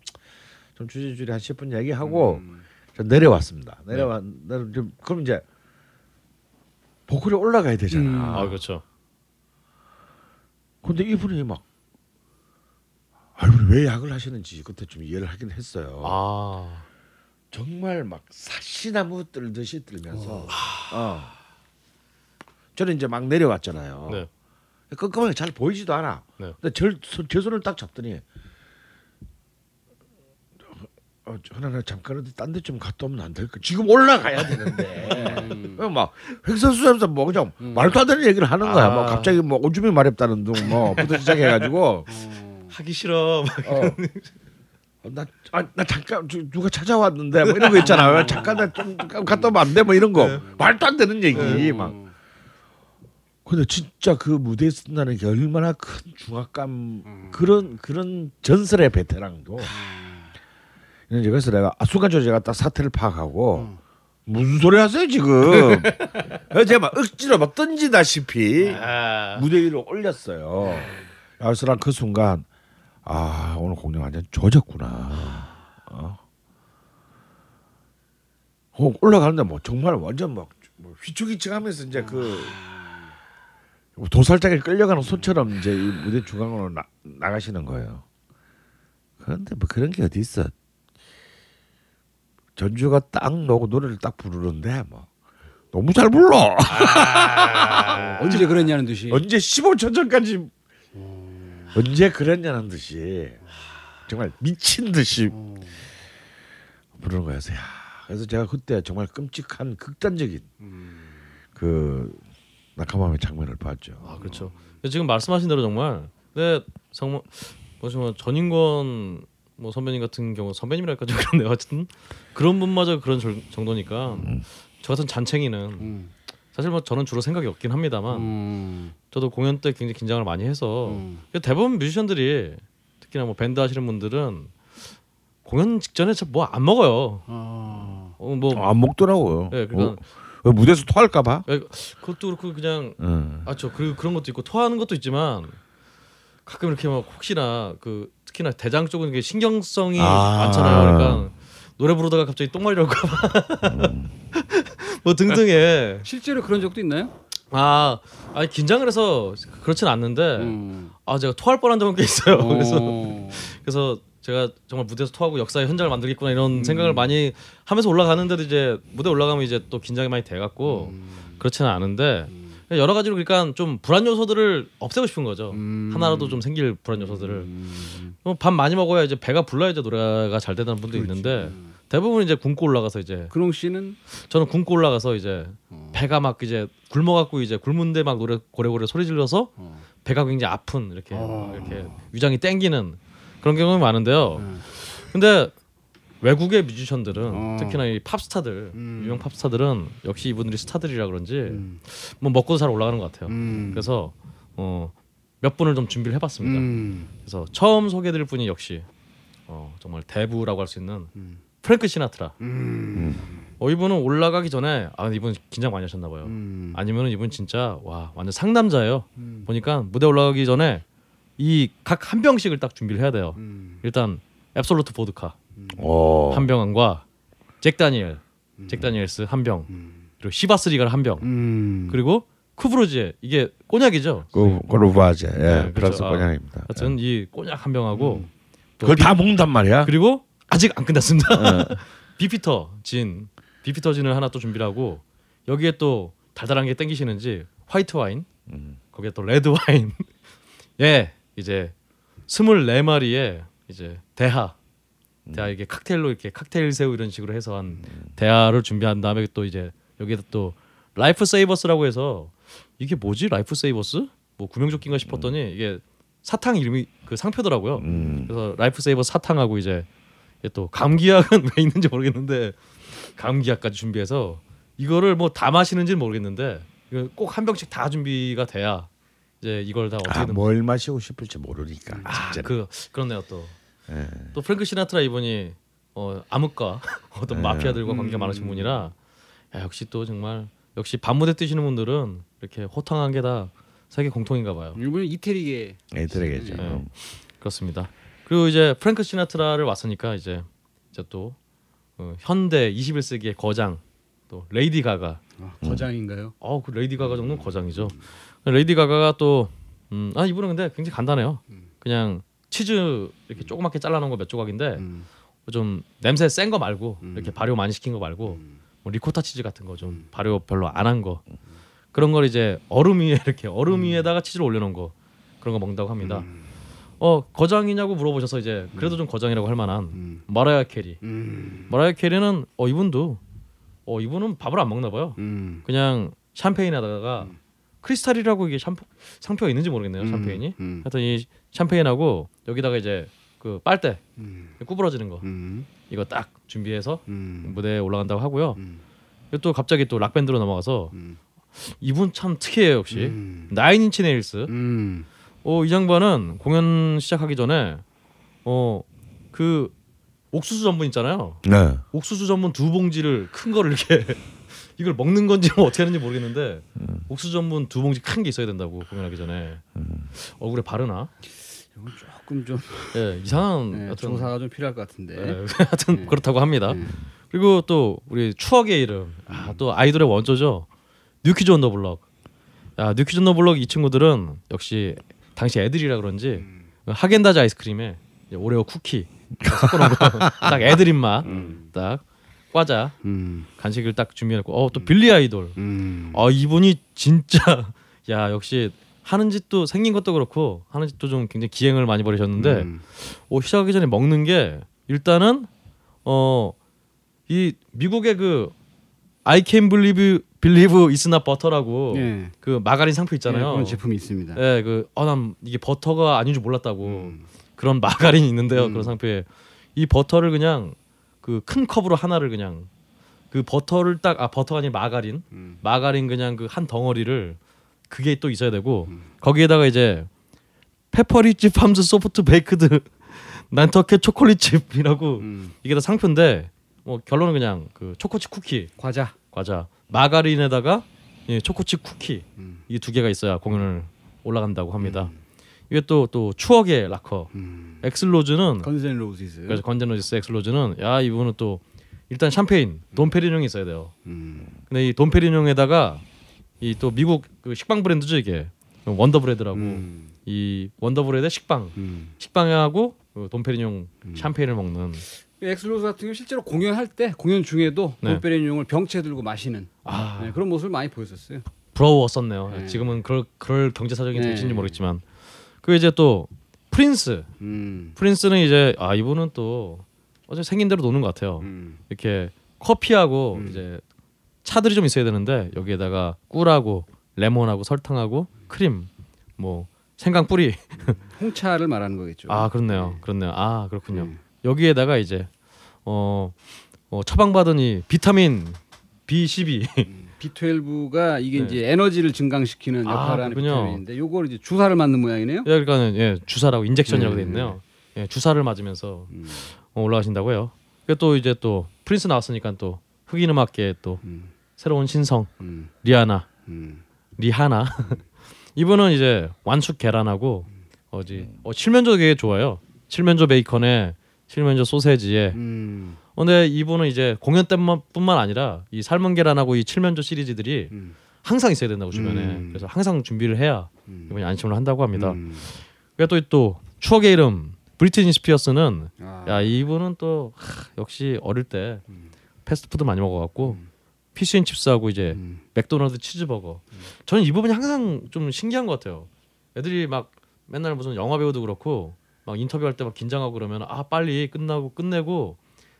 좀 주저주리 한 10분 얘기하고 음. 저 내려왔습니다. 내려왔 내려 좀 그럼 이제 보컬이 올라가야 되잖아. 음. 아 그렇죠. 근데 이분이 막 왜 약을 하시는지 그때 좀 이해를 하긴 했어요. 아 정말 막 사시나무 떨듯이 떨면서 어. 저는 이제 막 내려왔잖아요. 네. 깜깜하게 잘 보이지도 않아. 네. 근데 절, 손- 제 손을 딱 잡더니 어, 하나 잠깐 어디 딴데 좀 갔다 오면 안 될까? 지금 올라가야 *laughs* 되는데 음. 그냥 막 횡설수설하면서 뭐 그냥 말도 안 되는 얘기를 하는 거야. 아. 뭐 갑자기 뭐 오줌이 마렵다는 둥뭐 부터 *laughs* 시작해가지고 어. 하기 싫어. 막 어. 나, 아, 나 잠깐 저, 누가 찾아왔는데 뭐 이런 거 있잖아. 잠깐 나좀 갔다 오면 안 돼? 뭐 이런 거 말도 안 되는 얘기 막. 어. 근데 진짜 그 무대에 쓴다는 게 얼마나 큰 중압감 그런 그런 전설의 베테랑도 이제 그래서 내가 아, 순간적으로 제가 딱 사태를 파악하고 무슨 소리 하세요 지금 그래서 *laughs* 제가 막 억지로 막 던지다시피 아. 무대 위로 올렸어요 그래서 난그 순간 아 오늘 공연 완전 조졌구나 어? 어, 올라가는데 뭐 정말 완전 막뭐 휘청휘청하면서 이제 그 도살장에 끌려가는 소처럼 이제 이 무대 중앙으로 나, 나가시는 거예요. 그런데 뭐 그런 게 어디 있어? 전주가 딱 나오고 노래를 딱 부르는데 뭐 너무 잘 불러. *laughs* 언제 그랬냐는 듯이. 언제 15초 전까지 언제 그랬냐는 듯이 정말 미친 듯이 어. 부르는 거였어요. 그래서 제가 그때 정말 끔찍한 극단적인 음. 그 낙하마음의 장면을 봤죠. 아 그렇죠. 지금 말씀하신 대로 정말 근데 정말 뭐지만 전인권 뭐 선배님 같은 경우 선배님이랄까 좀 그런데 어쨌든 그런 분마저 그런 절- 정도니까 저 같은 잔챙이는 음. 사실 뭐 저는 주로 생각이 없긴 합니다만 음. 저도 공연 때 굉장히 긴장을 많이 해서 음. 대부분 뮤지션들이 특히나 뭐 밴드 하시는 분들은 공연 직전에 뭐 안 먹어요. 아. 어, 뭐안 먹더라고요. 예, 그러니까 어, 왜 무대에서 토할까봐. 예, 그것도 그렇고 그냥 응. 아저 그 그런 것도 있고 토하는 것도 있지만 가끔 이렇게 막 혹시나 그 특히나 대장 쪽은 이게 신경성이 아. 많잖아요. 그러니까 노래 부르다가 갑자기 똥마리라고 뭐 등등의 *laughs* 실제로 그런 적도 있나요? 아 아니 긴장을 해서 그렇진 않는데 음. 아 제가 토할 뻔한 적은 꽤 있어요. 그래서 어. 그래서 제가 정말 무대에서 토하고 역사의 현장을 만들겠구나 이런 생각을 많이 하면서 올라가는데도 이제 무대 올라가면 이제 또 긴장이 많이 돼갖고 그렇지는 않은데 여러 가지로 그러니까 좀 불안 요소들을 없애고 싶은 거죠. 음. 하나라도 좀 생길 불안 요소들을 음. 어, 밥 많이 먹어야 이제 배가 불러야 이제 노래가 잘 되는 분도 있는데 대부분 이제 굶고 올라가서 이제 근홍 씨는 저는 굶고 올라가서 이제 어. 배가 막 이제 굶어갖고 이제 굶은데 막 노래 고래고래 소리 질러서 어. 배가 굉장히 아픈 이렇게 어. 이렇게 위장이 땡기는 그런 경험이 많은데요. 음. 근데 외국의 뮤지션들은 어. 특히나 이 팝스타들 음. 유명 팝스타들은 역시 이분들이 스타들이라 그런지 음. 뭐 먹고 잘 올라가는 것 같아요. 음. 그래서 어, 몇 분을 좀 준비를 해봤습니다. 음. 그래서 처음 소개해드릴 분이 역시 어, 정말 대부라고 할 수 있는 음. 프랭크 시나트라. 음. 어, 이분은 올라가기 전에 아 이분 긴장 많이 하셨나 봐요. 음. 아니면은 이분 진짜 와 완전 상남자예요. 음. 보니까 무대 올라가기 전에 이 각 한 병씩을 딱 준비를 해야 돼요. 음. 일단 Absolut 보드카 어. 한 병과 Jack Daniel, Jack Daniel's 한 병, 음. 그리고 Chivas Regal 한 병, 음. 그리고 Courvoisier 이게 꼬냑이죠. 그 Courvoisier. 예. 네, 그렇죠. 프랑스 아, 꼬냑입니다. 하여튼 이 꼬냑 한 병하고 또 그걸 비- 다 먹는단 말이야. 그리고 아직 안 끝났습니다. 어. *laughs* Beefeater 진, Beefeater 진을 하나 또 준비를 하고 여기에 또 달달한 게 땡기시는지 화이트 와인, 음. 거기에 또 레드 와인, *laughs* 예 이제 스물네 마리의 이제 대하, 대하 이게 칵테일로 이렇게 칵테일 새우 이런 식으로 해서 한 대하를 준비한 다음에 또 이제 여기에다 또 Life Savers라고 해서 이게 뭐지 Life Savers? 뭐 구명조끼인가 싶었더니 이게 사탕 이름이 그 상표더라고요. 음. 그래서 Life Saver 사탕하고 이제 또 감기약은 *laughs* 왜 있는지 모르겠는데 감기약까지 준비해서 이거를 뭐 다 마시는지는 모르겠는데 꼭 한 병씩 다 준비가 돼야 이제 이걸 다 아, 어떻게든 뭘 마시고 싶을지 모르니까. 아, 진짜. 그 그렇네요 또. 예. 또 프랭크 시나트라 이분이 어, 암흑과 *laughs* 어떤 네. 마피아들과 관계가 음. 많으신 분이라 야, 역시 또 정말 역시 밤무대 뛰시는 분들은 이렇게 호탕한 게 다 세계 공통인가 봐요. 일본은 이태리계 애들에게죠. 네. 음. 그렇습니다. 그리고 이제 프랭크 시나트라를 왔으니까 이제 이제 또 어, 현대 21세기의 거장 또 레이디 가가. 아, 거장인가요? 어, 그 레이디 가가 정도는 거장이죠. 레이디 가가가 또 음, 아, 이분은 근데 굉장히 간단해요. 그냥 치즈 이렇게 조그맣게 잘라놓은 거 몇 조각인데 음. 좀 냄새 센 거 말고 음. 이렇게 발효 많이 시킨 거 말고 음. 뭐 리코타 치즈 같은 거 좀 발효 별로 안 한 거 그런 걸 이제 얼음 위에 *laughs* 이렇게 얼음 위에다가 치즈를 올려놓은 거 그런 거 먹는다고 합니다. 음. 어 거장이냐고 물어보셔서 이제 그래도 좀 거장이라고 할 만한 음. 머라이어 캐리. 음. 머라이어 캐리는 어 이분도 어 이분은 밥을 안 먹나 봐요. 음. 그냥 샴페인에다가 Cristal이라고 이게 샴 상표가 있는지 모르겠네요. 샴페인이. 음. 하여튼 이 샴페인하고 여기다가 이제 그 빨대 음. 구부러지는 거 음. 이거 딱 준비해서 음. 무대에 올라간다고 하고요. 음. 또 갑자기 또 락 밴드로 넘어가서 음. 이분 참 특이해요 역시 음. Nine Inch Nails. 음. 어, 이 장반은 공연 시작하기 전에 어 그 옥수수 전분 있잖아요. 네. 옥수수 전분 두 봉지를 큰 거를 이렇게 *laughs* 이걸 먹는 건지 뭐 어떻게 하는지 모르겠는데 옥수수 전분 두 봉지 큰 게 있어야 된다고 공연하기 전에 얼굴에 바르나? 이건 조금 좀 예 이상한 네, 하여튼 조사가 좀 필요할 것 같은데. 예, *laughs* 하여튼 네. 그렇다고 합니다. 네. 그리고 또 우리 추억의 이름 아, 또 아이돌의 원조죠 New Kids on the Block 야 New Kids on the Block 이 친구들은 역시 당시 애들이라 그런지 하겐다즈 아이스크림에 오레오 쿠키 섞어놓은 거 딱 애들 입맛 음. 딱 과자 음. 간식을 딱 준비해놓고 어 또 빌리 아이돌 음. 아 이분이 진짜 *laughs* 야 역시 하는 짓도 생긴 것도 그렇고 하는 짓도 좀 굉장히 기행을 많이 벌이셨는데 음. 어, 시작하기 전에 먹는 게 일단은 어 이 미국의 그 I can believe believe it's not butter라고 예. 그 마가린 상표 예, 있잖아요. 그런 제품이 있습니다. 예, 그 어 난 이게 버터가 아닌 줄 몰랐다고 음. 그런 마가린이 있는데요. 음. 그런 상표에 이 버터를 그냥 그 큰 컵으로 하나를 그냥 그 버터를 딱 아 버터가 아니라 마가린 음. 마가린 그냥 그 한 덩어리를 그게 또 있어야 되고 거기에다가 이제 Pepperidge Farms Soft Baked *laughs* Nantucket chocolate chip이라고 음. 이게 다 상표인데 뭐 결론은 그냥 그 초코칩 쿠키 과자. 과자 마가린에다가 예, 초코칩 쿠키 음. 이 두 개가 있어야 공연을 올라간다고 합니다. 이게 또 또 추억의 락커 음. 액슬 로즈는 Guns N' Roses. 그래서 Guns N' Roses 액슬 로즈는 야 이분은 또 일단 샴페인 돔페리뇽이 있어야 돼요. 음. 근데 이 돔페리뇽에다가 이 또 미국 그 식빵 브랜드죠 이게 Wonder Bread라고 음. 이 Wonder Bread 식빵 음. 식빵하고 그 돔페리뇽 샴페인을 먹는 액슬 로즈 같은 경우 실제로 공연할 때 공연 중에도 네. 돔페리뇽을 병채 들고 마시는 아 네, 그런 모습을 많이 보였었어요. 부러웠었네요. 네. 지금은 그럴 그럴 경제 사정이 네. 되신지 모르겠지만 그 이제 또 프린스 음. 프린스는 이제 아 이분은 또 어제 생긴 대로 노는 것 같아요. 음. 이렇게 커피하고 음. 이제 차들이 좀 있어야 되는데 여기에다가 꿀하고 레몬하고 설탕하고 크림 뭐 생강 뿌리 홍차를 말하는 거겠죠. 아 그렇네요 그렇네요 아 그렇군요 네. 여기에다가 이제 어, 어 처방받은 이 비타민 B12 B12가 이게 네. 이제 에너지를 증강시키는 아, 역할을 하는 그렇군요. 비타민인데 요걸 이제 주사를 맞는 모양이네요. 그러니까는 예 주사라고 인젝션이라고 네. 돼 있네요 예 주사를 맞으면서 음. 어, 올라가신다고요 또 이제 또 프린스 나왔으니까 또 흑인 음악계 또 음. 새로운 신성 음. 리아나 음. 리하나 *laughs* 이분은 이제 완숙 계란하고 어지 어, 칠면조 되게 좋아요. 칠면조 베이컨에 칠면조 소세지에. 음. 어, 근데 이분은 이제 공연 때뿐만 아니라 이 삶은 계란하고 이 칠면조 시리즈들이 음. 항상 있어야 된다고 주변에. 음. 그래서 항상 준비를 해야 음. 이분이 안심을 한다고 합니다. 음. 그리고 또, 또 추억의 이름 브리트니 스피어스는 아. 야 이분은 또 하, 역시 어릴 때 음. 패스트푸드 많이 먹어갖고 음. 피쉬앤칩스하고 이제 음. 맥도날드 치즈버거. 저는 이 부분이 항상 좀 신기한 것 같아요. 애들이 막 맨날 무슨 영화 배우도 그렇고 막 인터뷰할 때 막 긴장하고 그러면 아 빨리 끝나고 끝내고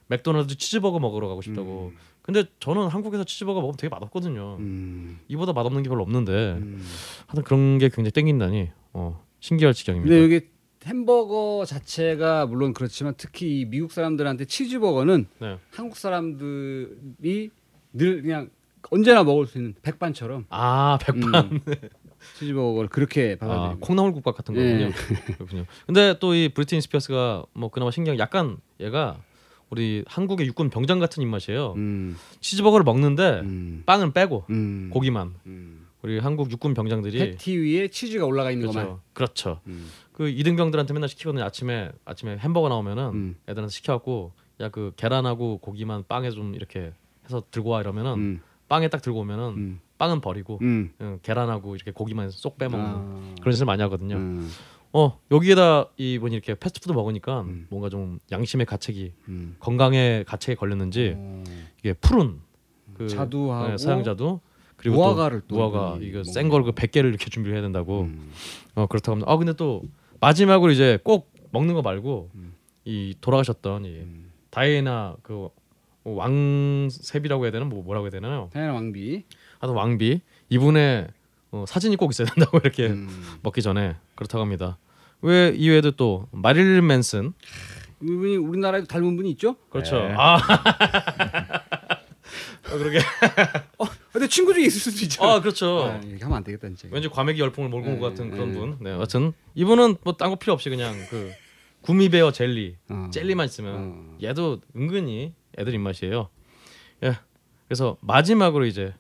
맥도날드 치즈버거 먹으러 가고 싶다고. 근데 저는 한국에서 치즈버거 먹으면 되게 맛없거든요. 음. 이보다 맛없는 게 별로 없는데 음. 하여튼 그런 게 굉장히 땡긴다니 어, 신기할 지경입니다. 근데 여기 햄버거 자체가 물론 그렇지만 특히 이 미국 사람들한테 치즈버거는 네. 한국 사람들이 늘 그냥 언제나 먹을 수 있는 백반처럼 아 백반. *laughs* 음, 치즈버거를 그렇게 아, 받아들이고 콩나물국밥 같은 거군요. 예. 그렇군요. 근데 또 이 브리트니 스피어스가 뭐 그나마 신기한 게 약간 얘가 우리 한국의 육군 병장 같은 입맛이에요. 음, 치즈버거를 먹는데 음, 빵은 빼고 음, 고기만. 음. 우리 한국 육군 병장들이 패티 위에 치즈가 올라가 있는 것만. 그렇죠. 그렇죠. 음, 그 이등병들한테 맨날 시키거든요. 아침에 아침에 햄버거 나오면은 음. 애들한테 시켜갖고 야 그 계란하고 고기만 빵에 좀 이렇게 해서 들고 와 이러면은 음, 빵에 딱 들고 오면은 음, 빵은 버리고 음. 응, 계란하고 이렇게 고기만 쏙 빼먹는 아, 그런 짓을 많이 하거든요. 음, 어 여기에다 이분이 이렇게 패스트푸드 먹으니까 음. 뭔가 좀 양심의 가책이 음. 건강의 가책이 걸렸는지 어, 이게 푸른 그 자두하고 네, 서양자두 그리고 무화과를 또또 무화과 이거 센 걸 그 100개를 이렇게 준비를 해야 된다고 음. 어 그렇다고 합니다. 아 근데 또 마지막으로 이제 꼭 먹는 거 말고 음. 이 돌아가셨던 이 음. 다이애나 그 왕셉이라고 해야 되나 뭐 뭐라고 해야 되나요? 다이애나 왕비. 하여튼 왕비 이분의 어, 사진이 꼭 있어야 된다고 이렇게 음. 먹기 전에 그렇다고 합니다. 왜 이외에도 또 마릴린 맨슨 이분이 우리나라에도 닮은 분이 있죠? 그렇죠. 네. 아 *laughs* *laughs* 어, 그러게. 근데 친구 중에 있을 수도 있잖아. 아 그렇죠. 아, 이렇게 하면 안 되겠다 진짜. 왠지 과메기 열풍을 몰고 온것 네, 같은 네. 그런 분. 네, 여튼 이분은 뭐 딴 거 필요 없이 그냥 그 구미베어 젤리, 어. 젤리만 있으면 어. 얘도 은근히 애들 입맛이에요. 예. 그래서 마지막으로 이제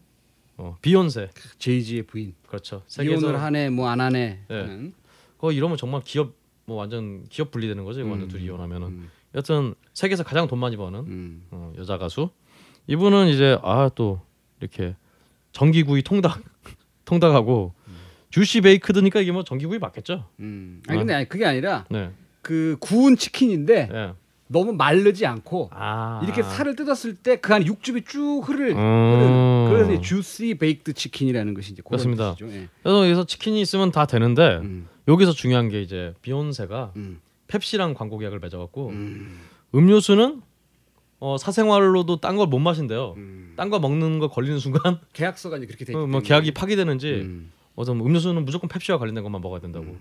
어, 비욘세. 제이지의 부인. 그렇죠. 이혼을 세계에서 하네 뭐 안 하네. 네. 하는. 거 이러면 정말 기업 뭐 완전 기업 분리되는 거죠. 이거 완전 음. 둘이 이혼하면은. 음. 여튼 세계에서 가장 돈 많이 버는 음. 어, 여자 가수. 이분은 이제 아 또 이렇게 전기구이 통닭 *laughs* 통닭하고 주시 베이크드니까 이게 뭐 전기구이 맞겠죠? 음. 아니 근데 아니, 그게 아니라 네. 그 구운 치킨인데 예. 너무 마르지 않고 아 이렇게 살을 뜯었을 때 그 안에 육즙이 쭉 흐를. 음. 그래서 주시 베이크드 치킨이라는 것이 이제 그렇습니다. 예. 그래서 여기서 치킨이 있으면 다 되는데 음. 여기서 중요한 게 이제 비욘세가 음. 펩시랑 광고 계약을 맺어갖고 음. 음료수는 어, 사생활로도 딴 걸 못 마신대요. 음. 딴거 먹는 거 걸리는 순간 *laughs* 계약서가 이제 그렇게 돼 있기 어. 뭐 계약이 파기되는지 음. 어떤 음료수는 무조건 펩시와 관련된 것만 먹어야 된다고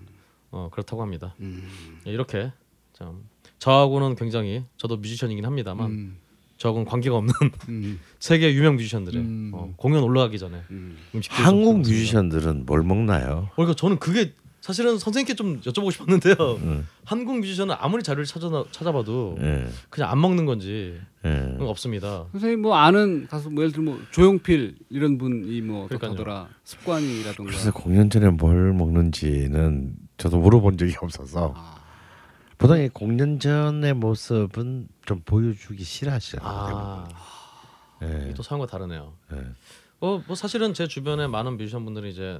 어, 그렇다고 합니다. 음. 예, 이렇게 참 저하고는 굉장히 저도 뮤지션이긴 합니다만 음. 저건 관계가 없는 음. *laughs* 세계 유명 뮤지션들의 음. 어, 공연 올라가기 전에 음. 한국 뮤지션들은 뭘 먹나요? 어, 그러니까 저는 그게 사실은 선생님께 좀 여쭤보고 싶었는데요. 음. 한국 뮤지션은 아무리 자료를 찾아 찾아봐도 예. 그냥 안 먹는 건지 거 없습니다. 선생님 뭐 아는 가수 뭐 예를 들면 뭐 조용필 이런 분이 뭐. 어떻더라 습관이라던가 그래서 공연 전에 뭘 먹는지는 저도 물어본 적이 없어서 아, 보통 이 공연 전의 모습은 좀 보여주기 싫어하시잖아요. 아, 예. 또 상황과 다르네요. 예. 어, 뭐 사실은 제 주변에 많은 뮤지션 분들이 이제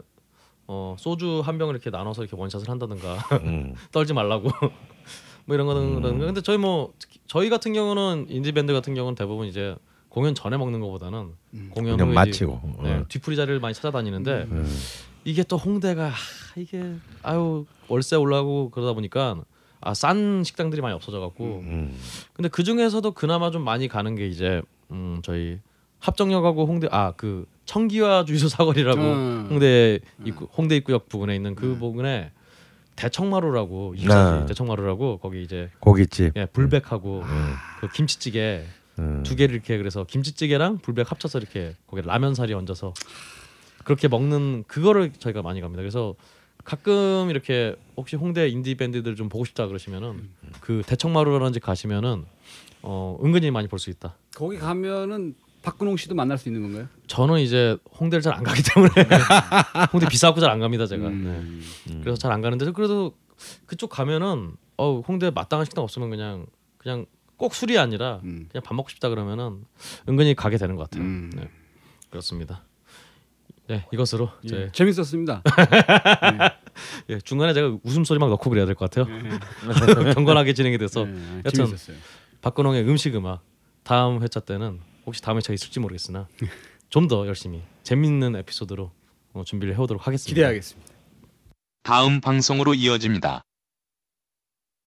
어, 소주 한 병을 이렇게 나눠서 이렇게 원샷을 한다든가 *laughs* 음. 떨지 말라고 *laughs* 뭐 이런 거는 그런 거. 근데 저희 뭐 저희 같은 경우는 인디 밴드 같은 경우는 대부분 이제 공연 전에 먹는 것보다는 공연 그냥 후에 마치고. 이제, 네, 어. 뒤풀이 자리를 많이 찾아다니는데 음. 이게 또 홍대가 아, 이게 아유 월세 올라가고 그러다 보니까 아 싼 식당들이 많이 없어져 갖고 음. 근데 그 중에서도 그나마 좀 많이 가는 게 이제 음 저희 합정역하고 홍대 아 그 청기와 주유소 *laughs* 사거리라고 음. 홍대 입구 홍대 입구역 부근에 있는 그 부근에 대청마루라고 이사지 아. 대청마루라고 거기 이제 고깃집. 예 불백하고 음. 그 김치찌개 음. 두 개를 이렇게 그래서 김치찌개랑 불백 합쳐서 이렇게 거기 라면 사리 얹어서 그렇게 먹는 그거를 저희가 많이 갑니다. 그래서 가끔 이렇게 혹시 홍대 인디 밴드들 좀 보고 싶다 그러시면은 그 대청마루라는 집 가시면은 어 은근히 많이 볼 수 있다. 거기 가면은 박근홍 씨도 만날 수 있는 건가요? 저는 이제 홍대를 잘 안 가기 때문에 *laughs* 홍대 비싸고 잘 안 갑니다 제가. 네. 음. 그래서 잘 안 가는데 그래도 그쪽 가면은 어 홍대 마땅한 식당 없으면 그냥 그냥 꼭 술이 아니라 음. 그냥 밥 먹고 싶다 그러면은 은근히 가게 되는 것 같아요. 음. 네. 그렇습니다. 네 이것으로 예, 이제 재밌었습니다. *laughs* 예, 중간에 제가 웃음소리 막 넣고 그래야 될 것 같아요. *laughs* 경건하게 진행이 돼서 예, 여튼 재밌었어요. 박근홍의 음식 음악 다음 회차 때는 혹시 다음 회차 있을지 모르겠으나 좀 더 열심히 재밌는 에피소드로 어, 준비를 해오도록 하겠습니다. 기대하겠습니다. 다음 방송으로 이어집니다.